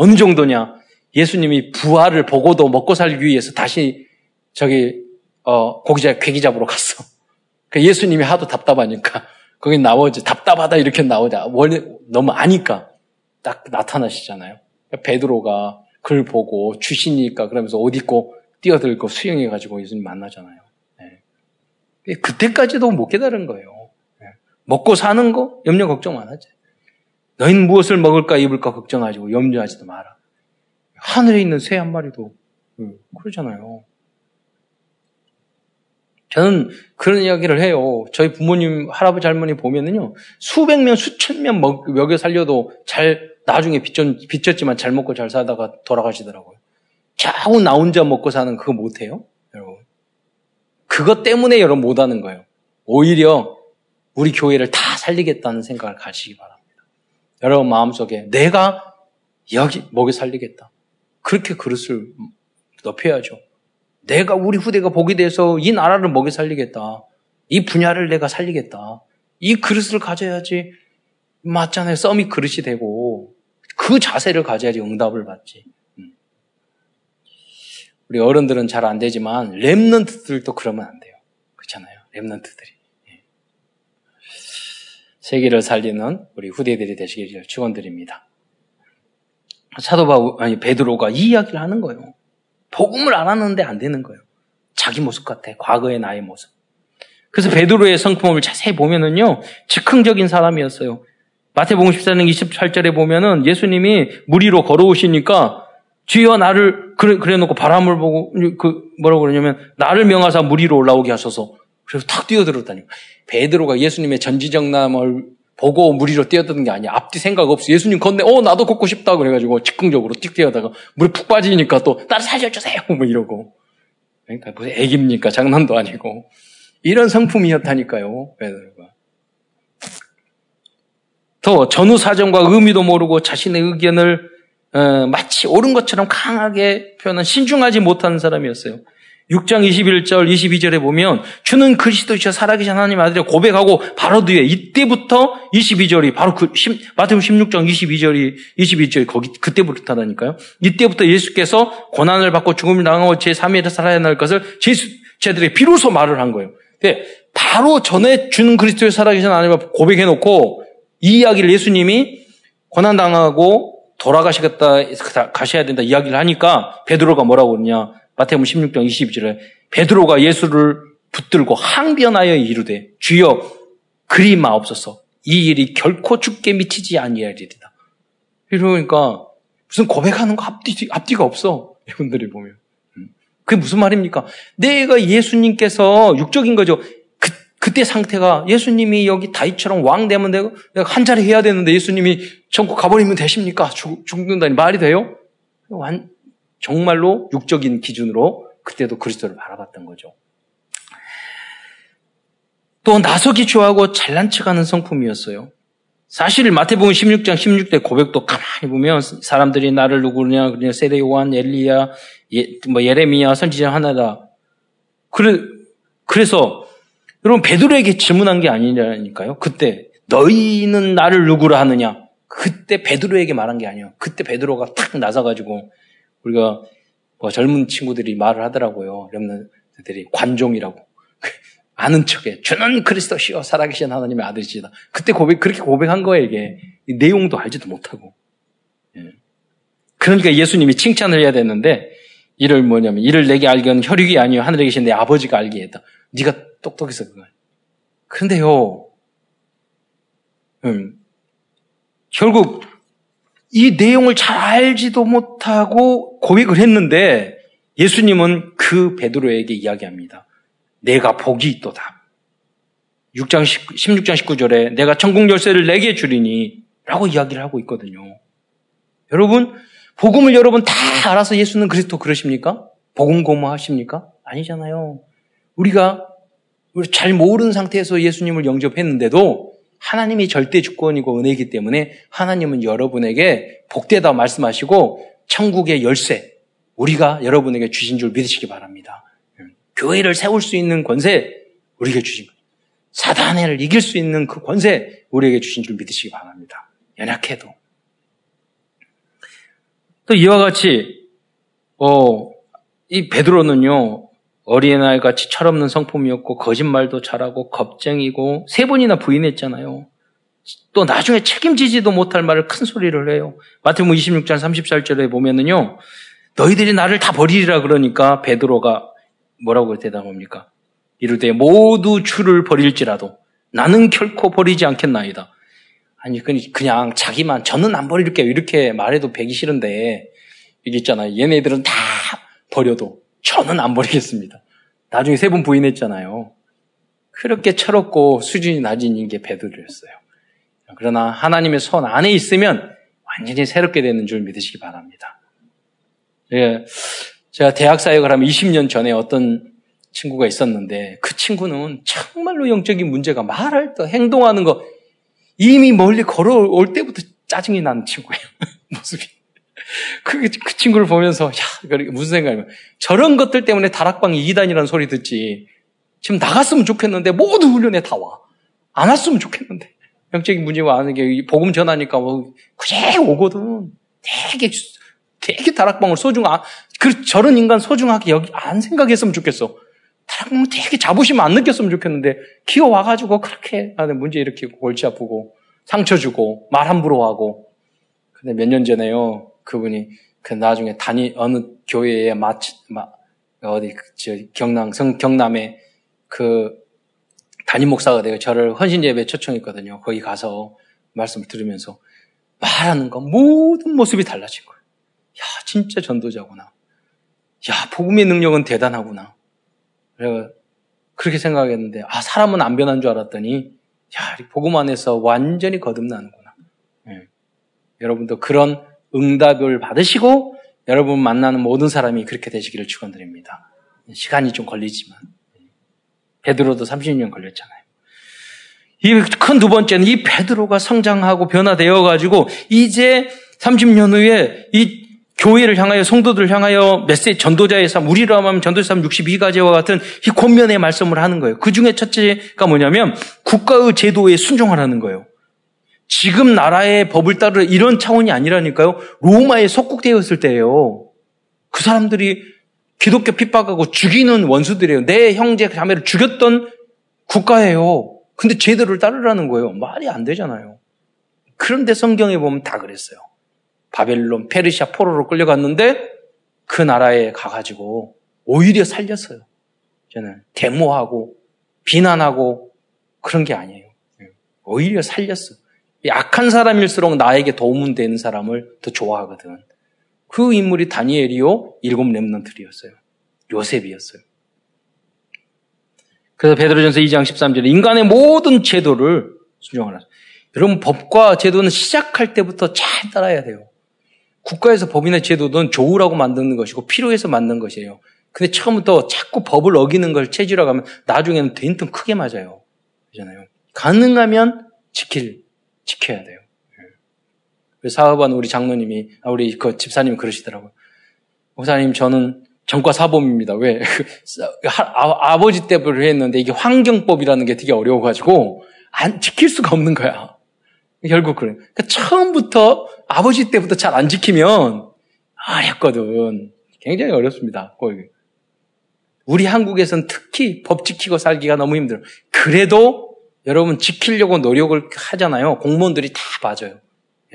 어느 정도냐? 예수님이 부활을 보고도 먹고 살기 위해서 다시 저기 어, 고기자 괴기 잡으러 갔어. 그 예수님이 하도 답답하니까 거기 나오지 답답하다 이렇게 나오자 원래 너무 아니까 딱 나타나시잖아요. 베드로가 글 보고 주시니까 그러면서 옷 입고 뛰어들고 수영해 가지고 예수님 만나잖아요. 네. 그때까지도 못 깨달은 거예요. 네. 먹고 사는 거 염려 걱정 안 하지. 너희는 무엇을 먹을까 입을까 걱정하지고 염려하지도 마라. 하늘에 있는 새 한 마리도 음, 그러잖아요. 저는 그런 이야기를 해요. 저희 부모님, 할아버지, 할머니 보면은요, 수백 명, 수천 명 먹, 먹여 살려도 잘, 나중에 빚졌, 빚졌지만 잘 먹고 잘 살다가 돌아가시더라고요. 자꾸 나 혼자 먹고 사는 그거 못해요? 여러분. 그것 때문에 여러분 못하는 거예요. 오히려 우리 교회를 다 살리겠다는 생각을 가시기 바랍니다. 여러분 마음속에 내가 여기 먹여 살리겠다. 그렇게 그릇을 높여야죠. 내가 우리 후대가 복이 돼서 이 나라를 먹여 살리겠다. 이 분야를 내가 살리겠다. 이 그릇을 가져야지 맞잖아요. 썸이 그릇이 되고 그 자세를 가져야지 응답을 받지. 음. 우리 어른들은 잘 안 되지만 랩런트들도 그러면 안 돼요. 그렇잖아요. 랩런트들이. 예. 세계를 살리는 우리 후대들이 되시기를 축원드립니다. 사도 바 아니 베드로가 이 이야기를 하는 거예요. 복음을 알았는데 안 되는 거예요. 자기 모습 같아. 과거의 나의 모습. 그래서 베드로의 성품을 자세히 보면은요, 즉흥적인 사람이었어요. 마태복음 14장 28절에 보면은 예수님이 물 위로 걸어오시니까 주여 나를 그래, 놓고 바람을 보고 그 뭐라고 그러냐면 나를 명하사 물 위로 올라오게 하소서. 그래서 탁 뛰어들었다니. 베드로가 예수님의 전지정남을 보고 물 위로 뛰어드는 게 아니야. 앞뒤 생각 없어. 예수님 건네, 어, 나도 걷고 싶다. 그래가지고 즉흥적으로 띡 뛰어다가 물에 푹 빠지니까 또, 나를 살려주세요. 뭐 이러고. 그러니까 무슨 애깁니까? 장난도 아니고. 이런 성품이었다니까요. 베드로가. 더 전후 사정과 의미도 모르고 자신의 의견을 어, 마치 옳은 것처럼 강하게 표현한 신중하지 못하는 사람이었어요. 6장 21절, 22절에 보면 주는 그리스도이셔 살아계신 하나님 아들이 고백하고 바로 뒤에 이때부터 22절이 바로 그 마태복음 16장 22절이 22절이 거기 그때부터라니까요. 이때부터 예수께서 고난을 받고 죽음을 당하고 제 3일에 살아야 할 것을 제수 제들이 비로소 말을 한 거예요. 근데 바로 전에 주는 그리스도의 살아계신 하나님을 고백해 놓고 이 이야기를 예수님이 고난 당하고 돌아가시겠다 가셔야 된다 이야기를 하니까 베드로가 뭐라고 그러냐? 마태복음 16장 22절에 베드로가 예수를 붙들고 항변하여 이르되 주여 그리 마옵소서 이 일이 결코 죽게 미치지 아니하리이다. 이러니까 무슨 고백하는 거 앞뒤, 앞뒤가 없어. 이분들이 보면. 음. 그게 무슨 말입니까? 내가 예수님께서 육적인 거죠. 그, 그때 상태가 예수님이 여기 다이처럼 왕 되면 내가 한 자리 해야 되는데 예수님이 천국 가버리면 되십니까? 죽, 죽는다니 말이 돼요? 완, 정말로 육적인 기준으로 그때도 그리스도를 바라봤던 거죠. 또 나서기 좋아하고 잘난 척하는 성품이었어요. 사실 마태복음 16장 16대 고백도 가만히 보면 사람들이 나를 누구냐 그냥 세례 요한, 엘리야, 예, 뭐 예레미야 선지자 하나다. 그래 그래서 여러분 베드로에게 질문한 게 아니라니까요. 그때 너희는 나를 누구라 하느냐? 그때 베드로에게 말한 게 아니에요. 그때 베드로가 탁 나서가지고 우리가 뭐 젊은 친구들이 말을 하더라고요. 렘런들이 관종이라고. (laughs) 아는 척해. 주는 그리스도시요 살아계신 하나님의 아들이시다. 그때 고백 그렇게 고백한 거예요 이게 내용도 알지도 못하고. 예. 그러니까 예수님이 칭찬을 해야 되는데 이를 뭐냐면 이를 내게 알게 하는 혈육이 아니요 하늘에 계신 내 아버지가 알게 했다. 네가 똑똑해서 그걸. 그런데요. 음, 결국 이 내용을 잘 알지도 못하고 고백을 했는데 예수님은 그 베드로에게 이야기합니다. 내가 복이 있도다. 6장 16장 19절에 내가 천국 열쇠를 내게 주리니 라고 이야기를 하고 있거든요. 여러분, 복음을 여러분 다 알아서 예수는 그리스도 그러십니까? 복음 고마하십니까? 아니잖아요. 우리가 잘 모르는 상태에서 예수님을 영접했는데도 하나님이 절대 주권이고 은혜이기 때문에 하나님은 여러분에게 복되다 말씀하시고 천국의 열쇠 우리가 여러분에게 주신 줄 믿으시기 바랍니다. 교회를 세울 수 있는 권세 우리에게 주신 것. 사단을 이길 수 있는 그 권세 우리에게 주신 줄 믿으시기 바랍니다. 연약해도. 또 이와 같이 어, 이 베드로는요 어린아이 같이 철없는 성품이었고 거짓말도 잘하고 겁쟁이고 세 번이나 부인했잖아요. 또 나중에 책임지지도 못할 말을 큰 소리를 해요. 마태복음 26장 34절에 보면은요. 너희들이 나를 다 버리리라 그러니까 베드로가 뭐라고 대답합니까? 이르되 모두 주를 버릴지라도 나는 결코 버리지 않겠나이다. 아니 그냥 자기만 저는 안 버릴게요 이렇게 말해도 배기 싫은데 이게 있잖아요. 얘네들은 다 버려도 저는 안 버리겠습니다. 나중에 세 번 부인했잖아요. 그렇게 철없고 수준이 낮은 게 베드로였어요. 그러나 하나님의 손 안에 있으면 완전히 새롭게 되는 줄 믿으시기 바랍니다. 예, 제가 대학 사역을 하면 20년 전에 어떤 친구가 있었는데 그 친구는 정말로 영적인 문제가 말할 때 행동하는 거 이미 멀리 걸어올 때부터 짜증이 나는 친구예요. (laughs) 모습이. 그, 그 친구를 보면서, 야, 무슨 생각이면 저런 것들 때문에 다락방이 이단이라는 소리 듣지. 지금 나갔으면 좋겠는데 모두 훈련에 다 와. 안 왔으면 좋겠는데. 영적인 문제가 아는 게 복음 전하니까 뭐 그래 오거든. 되게 되게 다락방을 소중한 그 저런 인간 소중하게 여기 안 생각했으면 좋겠어. 다락방 되게 자부심 안 느꼈으면 좋겠는데 기어 와가지고 그렇게 나는 문제 일으키고 골치 아프고 상처 주고 말 함부로 하고. 근데 몇 년 전에요 그분이 그 나중에 단위 어느 교회에 마치 마, 어디 저 경남 성 경남에 그 담임 목사가 되고 저를 헌신 예배 초청했거든요. 거기 가서 말씀을 들으면서 말하는 거 모든 모습이 달라진 거예요. 야, 진짜 전도자구나. 야, 복음의 능력은 대단하구나. 그래가 그렇게 생각했는데 아, 사람은 안 변한 줄 알았더니 야, 복음 안에서 완전히 거듭나는구나. 네. 여러분도 그런 응답을 받으시고 여러분 만나는 모든 사람이 그렇게 되시기를 축원드립니다. 시간이 좀 걸리지만. 베드로도 30년 걸렸잖아요. 이 큰 두 번째는 이 베드로가 성장하고 변화되어 가지고 이제 30년 후에 이 교회를 향하여 성도들을 향하여 메시지 전도자의 삶, 우리로 하면 전도자의 삶 62가지와 같은 이 권면의 말씀을 하는 거예요. 그 중에 첫째가 뭐냐면 국가의 제도에 순종하라는 거예요. 지금 나라의 법을 따르 이런 차원이 아니라니까요. 로마에 속국되었을 때예요. 그 사람들이 기독교 핍박하고 죽이는 원수들이에요. 내 형제 자매를 죽였던 국가예요. 근데 제도를 따르라는 거예요. 말이 안 되잖아요. 그런데 성경에 보면 다 그랬어요. 바벨론, 페르시아, 포로로 끌려갔는데 그 나라에 가가지고 오히려 살렸어요. 저는 데모하고 비난하고 그런 게 아니에요. 오히려 살렸어. 약한 사람일수록 나에게 도움 되는 사람을 더 좋아하거든. 그 인물이 다니엘이요, 일곱 렘넌트리였어요. 요셉이었어요. 그래서 베드로전서 2장 13절에 인간의 모든 제도를 순종하라. 여러분 법과 제도는 시작할 때부터 잘 따라야 돼요. 국가에서 법이나 제도는 좋으라고 만드는 것이고 필요해서 만든 것이에요. 근데 처음부터 자꾸 법을 어기는 걸 체질화가 하면 나중에는 된통 크게 맞아요. 그잖아요. 가능하면 지킬 지켜야 돼요. 사업하는 우리 장로님이, 아, 우리 그 집사님이 그러시더라고요. 목사님, 저는 전과 사범입니다. 왜? (laughs) 아, 버지 때부터 했는데 이게 환경법이라는 게 되게 어려워가지고 안 지킬 수가 없는 거야. 결국 그래. 그러니까 처음부터 아버지 때부터 잘 안 지키면 어렵거든. 굉장히 어렵습니다. 우리 한국에서는 특히 법 지키고 살기가 너무 힘들어. 그래도 여러분 지키려고 노력을 하잖아요. 공무원들이 다 봐줘요.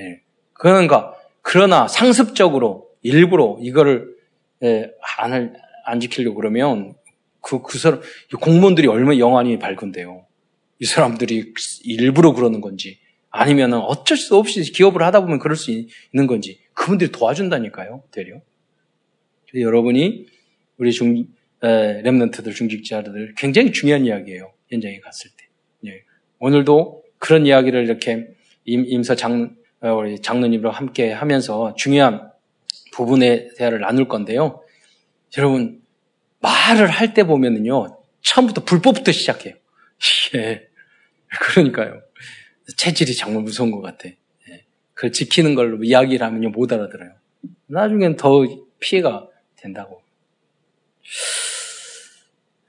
예. 그런가. 그러나 상습적으로 일부러 이거를 예, 안, 안 지키려고 그러면 그, 그 사람, 공무원들이 얼마나 영안이 밝은데요. 이 사람들이 일부러 그러는 건지 아니면 어쩔 수 없이 기업을 하다 보면 그럴 수 있는 건지 그분들이 도와준다니까요, 되려. 여러분이 우리 중, 에, 랩런트들, 중직자들 굉장히 중요한 이야기예요. 현장에 갔을 때. 예. 오늘도 그런 이야기를 이렇게 임, 임서 장, 어, 우리 장로님과 함께 하면서 중요한 부분의 대화를 나눌 건데요. 여러분, 말을 할 때 보면은요, 처음부터 불법부터 시작해요. 예. 그러니까요. 체질이 정말 무서운 것 같아. 예. 그걸 지키는 걸로 이야기를 하면요, 못 알아들어요. 나중엔 더 피해가 된다고.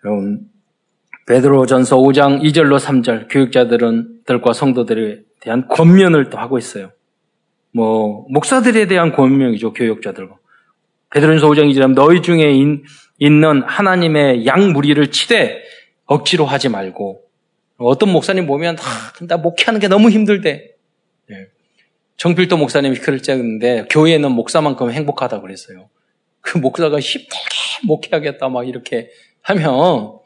여러분, 베드로전서 5장 2절로 3절 교육자들은 들과 성도들에 대한 권면을 또 하고 있어요. 뭐 목사들에 대한 권명이죠 교육자들과 베드로전서 5장 2절에 너희 중에 있는 하나님의 양 무리를 치되 억지로 하지 말고 어떤 목사님 보면 아, 나 목회하는 게 너무 힘들대. 예. 정필도 목사님이 글을 짰는데 교회는 목사만큼 행복하다고 그랬어요. 그 목사가 힘들게 목회하겠다 막 이렇게 하면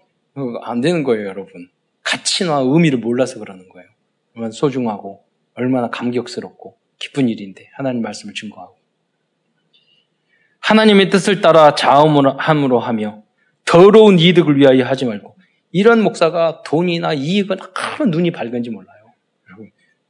안 되는 거예요, 여러분. 가치나 의미를 몰라서 그러는 거예요. 얼마나 소중하고 얼마나 감격스럽고 기쁜 일인데 하나님 말씀을 증거하고 하나님의 뜻을 따라 자음으로 하며 더러운 이득을 위하여 하지 말고 이런 목사가 돈이나 이익은 하루 눈이 밝은지 몰라요.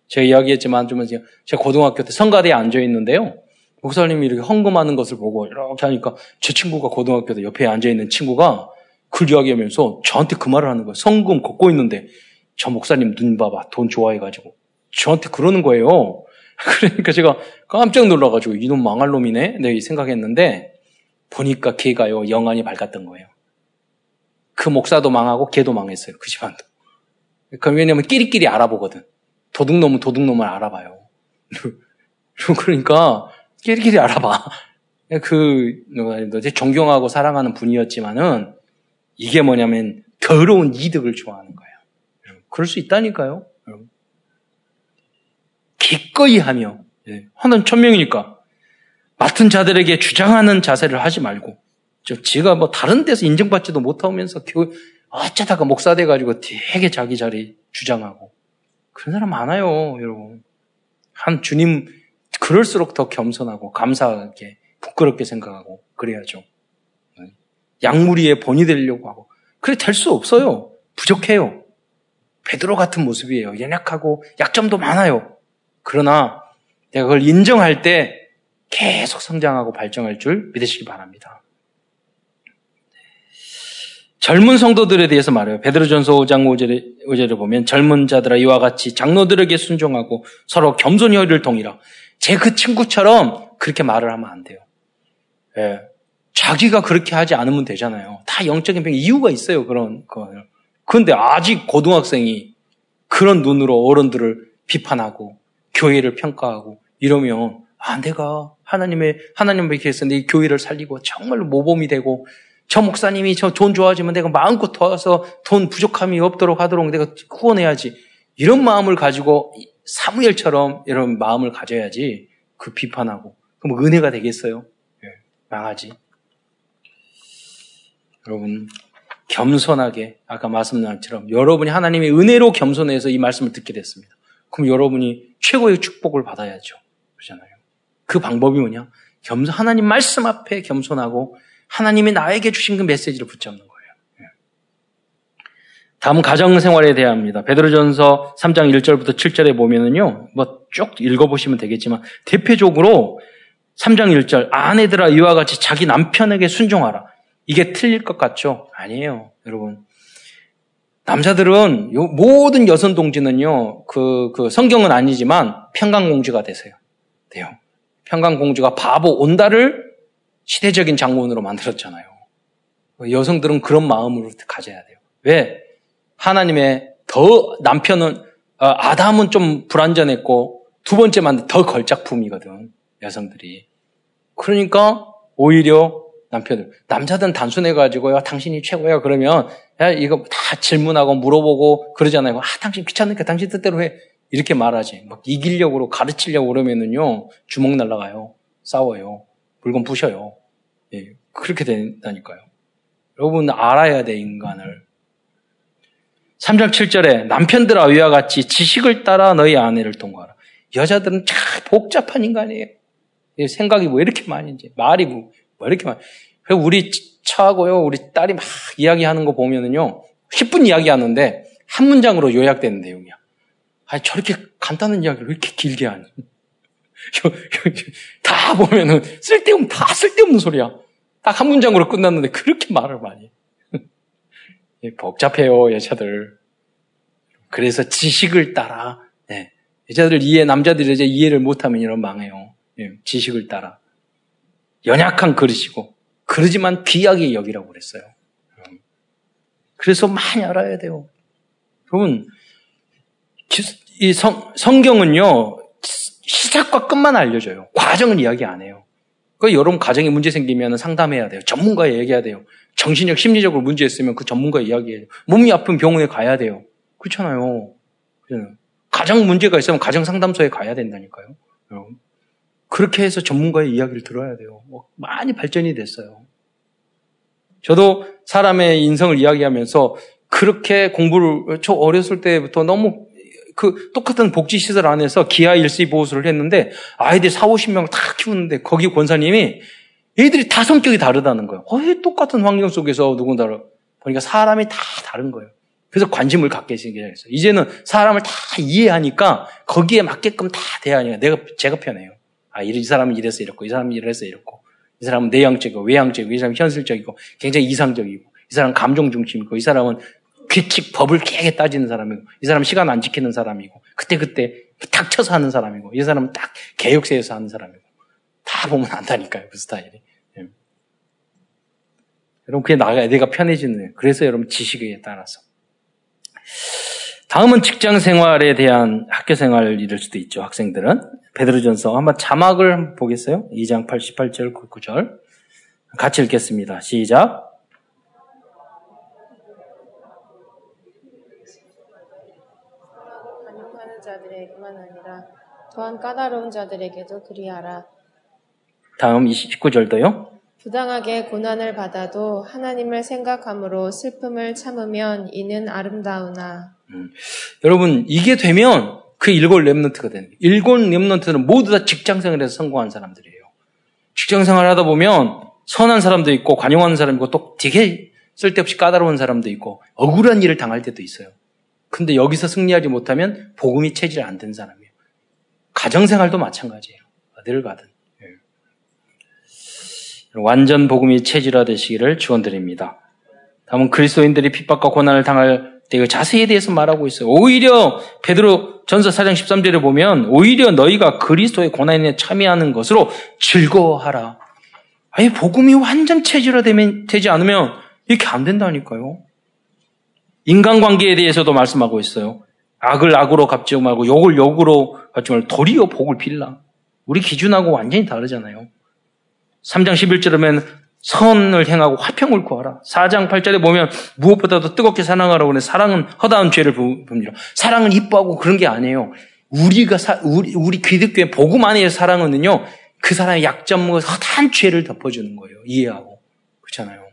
제가 이야기했지만 좀 제가 고등학교 때 성가대에 앉아 있는데요. 목사님이 이렇게 헌금하는 것을 보고 이렇게 하니까 제 친구가 고등학교 때 옆에 앉아 있는 친구가 그 이야기하면서 저한테 그 말을 하는 거예요. 성금 걷고 있는데 저 목사님 눈 봐봐 돈 좋아해가지고 저한테 그러는 거예요. (laughs) 그러니까 제가 깜짝 놀라가지고 이놈 망할 놈이네 네 생각했는데 보니까 걔가요 영안이 밝았던 거예요. 그 목사도 망하고 걔도 망했어요. 그 집안도. 그러니까 왜냐면 끼리끼리 알아보거든. 도둑놈은 도둑놈을 알아봐요. (laughs) 그러니까 끼리끼리 알아봐. 그 존경하고 사랑하는 분이었지만은 이게 뭐냐면 더러운 이득을 좋아하는 거예요. 그럴 수 있다니까요. 기꺼이 하며 예, 하는 천명이니까 맡은 자들에게 주장하는 자세를 하지 말고 지가 뭐 다른 데서 인정받지도 못하면서 교 어쩌다가 목사 돼가지고 되게 자기 자리 주장하고 그런 사람 많아요, 여러분. 한 주님 그럴수록 더 겸손하고 감사하게 부끄럽게 생각하고 그래야죠. 양무리의 본이 되려고 하고 그래 될 수 없어요. 부족해요. 베드로 같은 모습이에요. 연약하고 약점도 많아요. 그러나 내가 그걸 인정할 때 계속 성장하고 발전할 줄 믿으시기 바랍니다. 젊은 성도들에 대해서 말해요. 베드로전서 5장 5절에, 5절에 보면 젊은 자들아 이와 같이 장로들에게 순종하고 서로 겸손히 허리를 동이라. 제 그 친구처럼 그렇게 말을 하면 안 돼요. 예. 자기가 그렇게 하지 않으면 되잖아요. 다 영적인 병 이유가 있어요. 그런 거. 그런데 아직 고등학생이 그런 눈으로 어른들을 비판하고 교회를 평가하고 이러면 아 내가 하나님의 하나님을 위해서 내 교회를 살리고 정말로 모범이 되고 저 목사님이 저 돈 좋아지면 내가 마음껏 도와서 돈 부족함이 없도록 하도록 내가 후원해야지 이런 마음을 가지고 사무엘처럼 이런 마음을 가져야지 그 비판하고 그럼 은혜가 되겠어요? 네, 망하지. 여러분 겸손하게 아까 말씀드린 것처럼 여러분이 하나님의 은혜로 겸손해서 이 말씀을 듣게 됐습니다. 그럼 여러분이 최고의 축복을 받아야죠. 그렇잖아요. 그 방법이 뭐냐? 겸손 하나님 말씀 앞에 겸손하고 하나님이 나에게 주신 그 메시지를 붙잡는 거예요. 예. 다음 가정 생활에 대합니다. 베드로전서 3장 1절부터 7절에 보면은요. 뭐 쭉 읽어 보시면 되겠지만 대표적으로 3장 1절 아내들아 이와 같이 자기 남편에게 순종하라. 이게 틀릴 것 같죠? 아니에요. 여러분. 남자들은 모든 여성 동지는요, 그, 그 성경은 아니지만 평강공주가 되세요. 돼요. 평강공주가 바보 온다를 시대적인 장본으로 만들었잖아요. 여성들은 그런 마음으로 가져야 돼요. 왜? 하나님의 더 남편은 어, 아담은 좀 불완전했고 두 번째 만든 더 걸작품이거든 여성들이. 그러니까 오히려 남편들 남자들은 단순해가지고요 당신이 최고야 그러면 야, 이거 다 질문하고 물어보고 그러잖아요. 아 당신 귀찮으니까 당신 뜻대로 해 이렇게 말하지. 막 이기려고 가르치려고 그러면은요 주먹 날라가요 싸워요 물건 부셔요. 예, 그렇게 된다니까요. 여러분 알아야 돼, 인간을. 3장 7절에 남편들아 위와 같이 지식을 따라 너희 아내를 동거하라. 여자들은 참 복잡한 인간이에요. 생각이 뭐 이렇게 많은지, 말이 뭐, 뭐 이렇게 많. 우리 차하고요, 우리 딸이 막 이야기하는 거 보면은요, 10분 이야기하는데 한 문장으로 요약되는 내용이야. 아니, 저렇게 간단한 이야기를 왜 이렇게 길게 하니? (laughs) 다 보면은 쓸데없는, 다 쓸데없는 소리야. 딱 한 문장으로 끝났는데 그렇게 말을 많이. (laughs) 복잡해요, 여자들. 그래서 지식을 따라, 네. 여자들 이해, 남자들이 이제 이해를 못하면 이런 망해요. 네. 지식을 따라. 연약한 그릇이고, 그러지만 귀하게 여기라고 그랬어요. 그래서 많이 알아야 돼요. 여러분, 이 성, 성경은요, 시작과 끝만 알려줘요. 과정은 이야기 안 해요. 그 여러분 가정에 문제 생기면 상담해야 돼요. 전문가에 얘기해야 돼요. 정신력, 심리적으로 문제 있으면 그 전문가에 이야기해야 돼요. 몸이 아픈 병원에 가야 돼요. 그렇잖아요. 가정 문제가 있으면 가정 상담소에 가야 된다니까요. 여러분. 그렇게 해서 전문가의 이야기를 들어야 돼요. 뭐 많이 발전이 됐어요. 저도 사람의 인성을 이야기하면서 그렇게 공부를 저 어렸을 때부터 너무 그 똑같은 복지시설 안에서 기아 일시 보호소를 했는데 아이들 4, 50명을 다 키우는데 거기 권사님이 애들이 다 성격이 다르다는 거예요. 어, 똑같은 환경 속에서 누군가를 보니까 사람이 다 다른 거예요. 그래서 관심을 갖게 생겼어요. 이제는 사람을 다 이해하니까 거기에 맞게끔 다 돼야 하니까 내가 제가 편해요. 아, 이 사람은 이래서 이렇고, 이 사람은 이래서 이렇고, 이 사람은 내향적이고, 외향적이고, 이 사람은 현실적이고, 굉장히 이상적이고, 이 사람은 감정 중심이고, 이 사람은 규칙, 법을 깨게 따지는 사람이고, 이 사람은 시간 안 지키는 사람이고, 그때그때 탁쳐서 하는 사람이고, 이 사람은 딱 개혁세에서 하는 사람이고, 다 보면 안다니까요, 그 스타일이. 예. 여러분, 그게 나가, 내가 편해지는 거예요. 그래서 여러분 지식에 따라서. 다음은 직장 생활에 대한 학교 생활일 수도 있죠, 학생들은. 베드로전서 한번 자막을 보겠어요? 2장 88절, 99절. 같이 읽겠습니다. 시작. 자들에게만 아니라 또한 까다로운 자들에게도 그리하라. 다음 29절도요. 부당하게 고난을 받아도 하나님을 생각함으로 슬픔을 참으면 이는 아름다우나. 음. 여러분 이게 되면 그 일곱 랩런트가 되는 거예요. 일곱 랩런트는 모두 다 직장생활에서 성공한 사람들이에요. 직장생활 하다 보면 선한 사람도 있고 관용하는 사람도 있고 또 되게 쓸데없이 까다로운 사람도 있고 억울한 일을 당할 때도 있어요. 근데 여기서 승리하지 못하면 복음이 체질 안 된 사람이에요. 가정생활도 마찬가지예요. 어디를 가든. 완전 복음이 체질화 되시기를 축원드립니다. 다음은 그리스도인들이 핍박과 고난을 당할 때 자세히 대해서 말하고 있어요. 오히려 베드로 전서 4장 13절에 보면 오히려 너희가 그리스도의 고난에 참여하는 것으로 즐거워하라. 아니 복음이 완전 체질화되지 않으면 이렇게 안 된다니까요. 인간관계에 대해서도 말씀하고 있어요. 악을 악으로 갚지 말고 욕을 욕으로 갚지 말고 도리어 복을 빌라. 우리 기준하고 완전히 다르잖아요. 3장 11절에 보면 선을 행하고 화평을 구하라. 4장 8절에 보면 무엇보다도 뜨겁게 사랑하라고 하는 사랑은 허다한 죄를 봅니다. 사랑은 이뻐하고 그런 게 아니에요. 우리가 사, 우리 우리 기독교의 복음 안에 사랑은요. 그 사람의 약점과 허다한 죄를 덮어주는 거예요. 이해하고 그렇잖아요.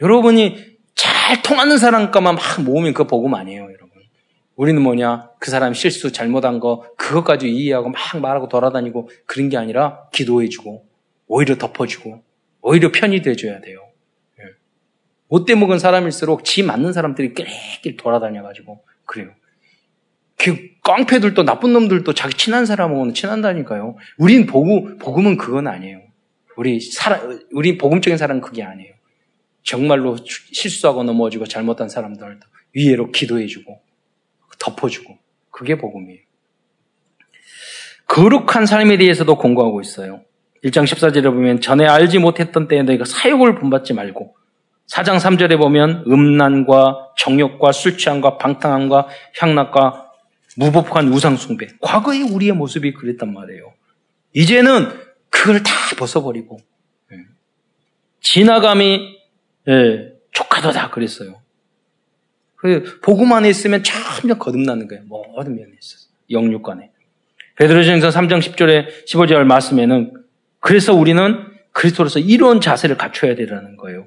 여러분이 잘 통하는 사람과만 막 모으면 그 복음 아니에요, 여러분. 우리는 뭐냐? 그 사람 실수 잘못한 거 그것 가지고 이해하고 막 말하고 돌아다니고 그런 게 아니라 기도해 주고 오히려 덮어 주고 오히려 편이 돼줘야 돼요. 예. 못돼 먹은 사람일수록 지 맞는 사람들이 끼리끼리 돌아다녀가지고 그래요. 그 깡패들도 나쁜 놈들도 자기 친한 사람하고는 친한다니까요. 우린 복음, 복음은 그건 아니에요. 우리 사람, 우리 복음적인 사람은 그게 아니에요. 정말로 실수하고 넘어지고 잘못한 사람들도 위에로 기도해주고 덮어주고 그게 복음이에요. 거룩한 삶에 대해서도 공부하고 있어요. 1장 14절에 보면 전에 알지 못했던 때에 너희가 사욕을 본받지 말고 4장 3절에 보면 음란과 정욕과 술 취함과 방탕함과 향락과 무법한 우상숭배. 과거의 우리의 모습이 그랬단 말이에요. 이제는 그걸 다 벗어버리고 예. 지나감이 예, 조카도 다 그랬어요. 그 복음 안에 있으면 전혀 거듭나는 거예요. 모든 면에 있어서 영육간에. 베드로전서 3장 10절에 15절 말씀에는 그래서 우리는 그리스도로서 이런 자세를 갖춰야 되라는 거예요.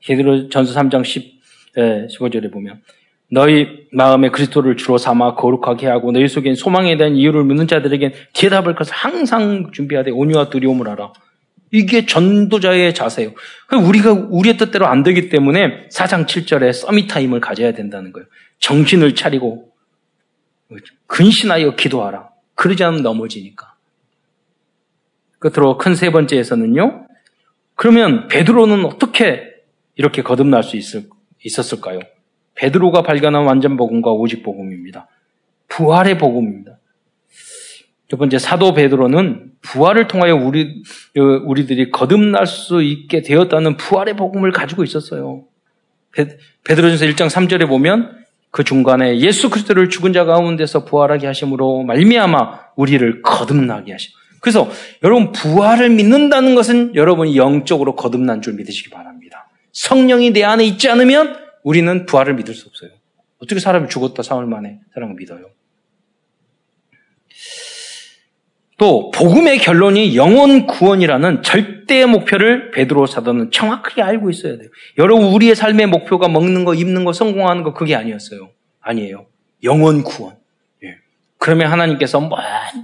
베드로전서 3장 10, 15절에 보면 너희 마음에 그리스도를 주로 삼아 거룩하게 하고 너희 속엔 소망에 대한 이유를 묻는 자들에겐 대답할 것을 항상 준비하되 온유와 두려움으로 하라. 이게 전도자의 자세예요. 우리가 우리의 뜻대로 안 되기 때문에 4장 7절에 summit time을 가져야 된다는 거예요. 정신을 차리고 근신하여 기도하라. 그러지 않으면 넘어지니까. 끝으로 큰 세 번째에서는요. 그러면 베드로는 어떻게 이렇게 거듭날 수 있을, 있었을까요? 베드로가 발견한 완전 복음과 오직 복음입니다. 부활의 복음입니다. 두 번째 사도 베드로는 부활을 통하여 우리 우리들이 거듭날 수 있게 되었다는 부활의 복음을 가지고 있었어요. 베, 베드로전서 1장 3절에 보면 그 중간에 예수 그리스도를 죽은 자 가운데서 부활하게 하심으로 말미암아 우리를 거듭나게 하심. 그래서 여러분 부활을 믿는다는 것은 여러분이 영적으로 거듭난 줄 믿으시기 바랍니다. 성령이 내 안에 있지 않으면 우리는 부활을 믿을 수 없어요. 어떻게 사람이 죽었다 사흘 만에 사람을 믿어요? 또 복음의 결론이 영원 구원이라는 절대 목표를 베드로 사도는 정확하게 알고 있어야 돼요. 여러분 우리의 삶의 목표가 먹는 거, 입는 거, 성공하는 거 그게 아니었어요. 아니에요. 영원 구원. 예. 그러면 하나님께서 모든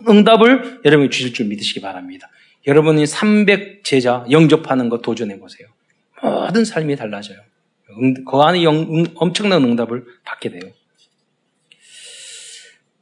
응답을 여러분이 주실 줄 믿으시기 바랍니다. 여러분이 300 제자 영접하는 거 도전해 보세요. 모든 삶이 달라져요. 그 안에 영, 엄청난 응답을 받게 돼요.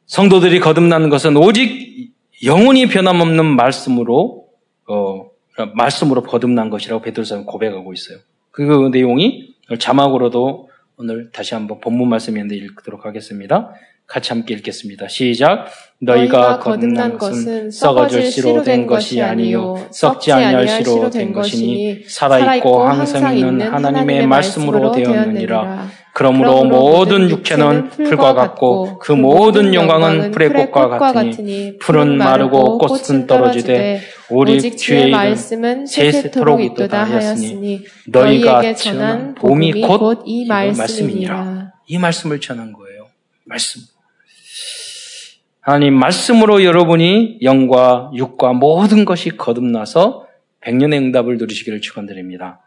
성도들이 거듭나는 것은 오직 영원히 변함없는 말씀으로 어, 말씀으로 거듭난 것이라고 베드로서는 고백하고 있어요. 그 내용이 자막으로도 오늘 다시 한번 본문 말씀인데 읽도록 하겠습니다. 같이 함께 읽겠습니다. 시작. 너희가 거듭난 것은 썩어질 씨로 된 것이 아니요 썩지 아니할 씨로 된 것이니 살아있고 항상 있는 하나님의 말씀으로 되었느니라. 그러므로 모든 육체는 풀과 같고 그 모든 영광은 풀의 꽃과 같으니 풀은 마르고 꽃은 떨어지되 오직 주의 말씀은 세세토록 있도다 하였으니 너희가 전한 봄이 곧 이 말씀이니라. 이 말씀을 전한 거예요. 말씀. 하나님 말씀으로 여러분이 영과 육과 모든 것이 거듭나서 백년의 응답을 누리시기를 축원드립니다.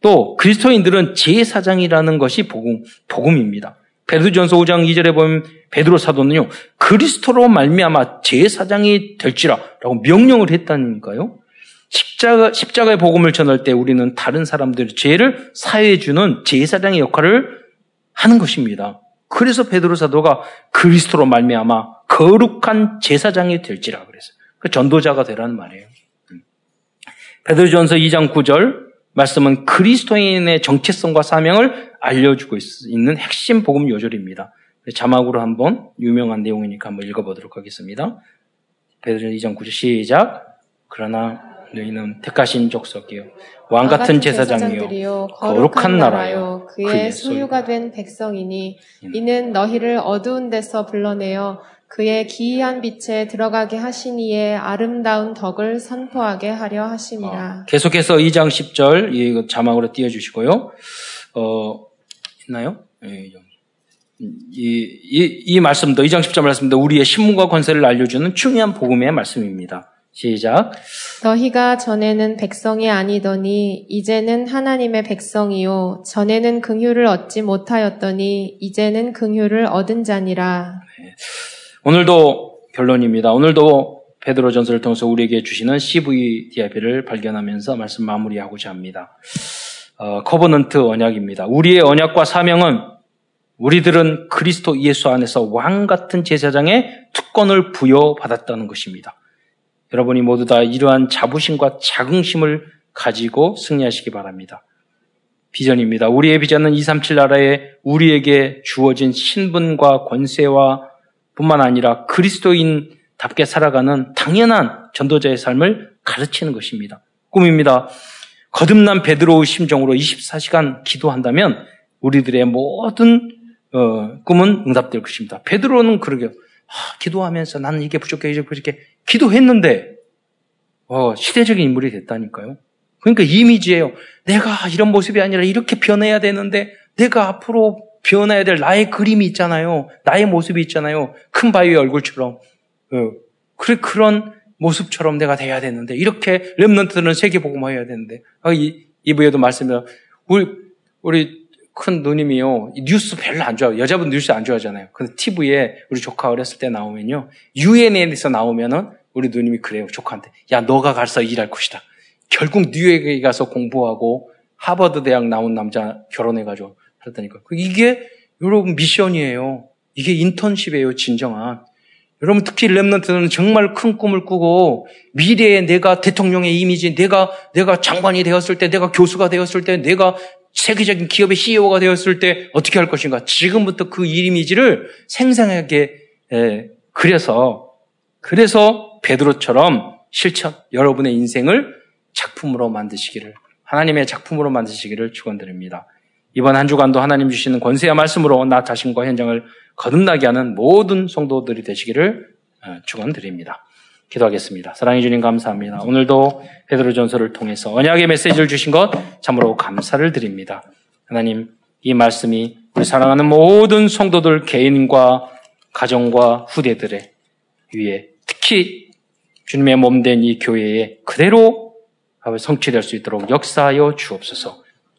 또 그리스도인들은 제사장이라는 것이 복음, 복음입니다. 베드로전서 5장 2절에 보면 베드로 사도는요. 그리스도로 말미암아 제사장이 될지라라고 명령을 했다니까요. 십자가 십자가의 복음을 전할 때 우리는 다른 사람들의 죄를 사해 주는 제사장의 역할을 하는 것입니다. 그래서 베드로 사도가 그리스도로 말미암아 거룩한 제사장이 될지라 그랬어요. 그 전도자가 되라는 말이에요. 음. 베드로전서 2장 9절 말씀은 그리스도인의 정체성과 사명을 알려주고 있는 핵심 복음 요절입니다. 자막으로 한번 유명한 내용이니까 한번 읽어보도록 하겠습니다. 베드로 2장 9절 시작. 그러나 너희는 택하신 족속이요 왕 같은 제사장이요 거룩한 나라요 그의 소유가 된 백성이니 음. 이는 너희를 어두운 데서 불러내어 그의 기이한 빛에 들어가게 하시니에 아름다운 덕을 선포하게 하려 하심이라. 어, 계속해서 2장 10절 이 자막으로 띄워 주시고요. 어, 있나요? 예, 이, 이, 이 말씀도 2장 10절 말씀도 우리의 신문과 권세를 알려주는 중요한 복음의 말씀입니다. 시작. 너희가 전에는 백성이 아니더니 이제는 하나님의 백성이요 전에는 긍휼을 얻지 못하였더니 이제는 긍휼을 얻은 자니라. 네. 오늘도 결론입니다. 오늘도 베드로 전서를 통해서 우리에게 주시는 CVDIP를 발견하면서 말씀 마무리하고자 합니다. 어, covenant 언약입니다. 우리의 언약과 사명은 우리들은 그리스도 예수 안에서 왕 같은 제사장의 특권을 부여받았다는 것입니다. 여러분이 모두 다 이러한 자부심과 자긍심을 가지고 승리하시기 바랍니다. 비전입니다. 우리의 비전은 237 나라에 우리에게 주어진 신분과 권세와 뿐만 아니라 그리스도인답게 살아가는 당연한 전도자의 삶을 가르치는 것입니다. 꿈입니다. 거듭난 베드로의 심정으로 24시간 기도한다면 우리들의 모든 어, 꿈은 응답될 것입니다. 베드로는 그러게 아, 기도하면서 나는 이게 부족해 이게 부족해 기도했는데 어, 시대적인 인물이 됐다니까요. 그러니까 이미지예요. 내가 이런 모습이 아니라 이렇게 변해야 되는데 내가 앞으로 변해야 될 나의 그림이 있잖아요. 나의 모습이 있잖아요. 큰 바위의 얼굴처럼. 어, 그래, 그런 모습처럼 내가 돼야 되는데, 이렇게 랩런트는 세계복음화 해야 되는데, 아, 이, 이부에도 말씀해요. 우리, 우리 큰 누님이요. 뉴스 별로 안 좋아해요. 여자분 뉴스 안 좋아하잖아요. 근데 TV에 우리 조카 어렸을 때 나오면요. UNN에서 나오면은 우리 누님이 그래요. 조카한테. 야, 너가 가서 일할 것이다. 결국 뉴욕에 가서 공부하고 하버드 대학 나온 남자 결혼해가지고 그랬다니까. 이게 여러분 미션이에요. 이게 인턴십이에요, 진정한. 여러분 특히 랩런트는 정말 큰 꿈을 꾸고 미래에 내가 대통령의 이미지, 내가 내가 장관이 되었을 때, 내가 교수가 되었을 때, 내가 세계적인 기업의 CEO가 되었을 때 어떻게 할 것인가? 지금부터 그 이미지를 생생하게 에, 그려서 그래서 베드로처럼 실천 여러분의 인생을 작품으로 만드시기를 하나님의 작품으로 만드시기를 축원드립니다. 이번 한 주간도 하나님 주시는 권세와 말씀으로 나 자신과 현장을 거듭나게 하는 모든 성도들이 되시기를 어, 축원드립니다. 기도하겠습니다. 사랑해 주님 감사합니다. 오늘도 베드로전서를 통해서 언약의 메시지를 주신 것 참으로 감사를 드립니다. 하나님 이 말씀이 우리 사랑하는 모든 성도들 개인과 가정과 후대들의 위에 특히 주님의 몸 된 이 교회에 그대로 성취될 수 있도록 역사하여 주옵소서.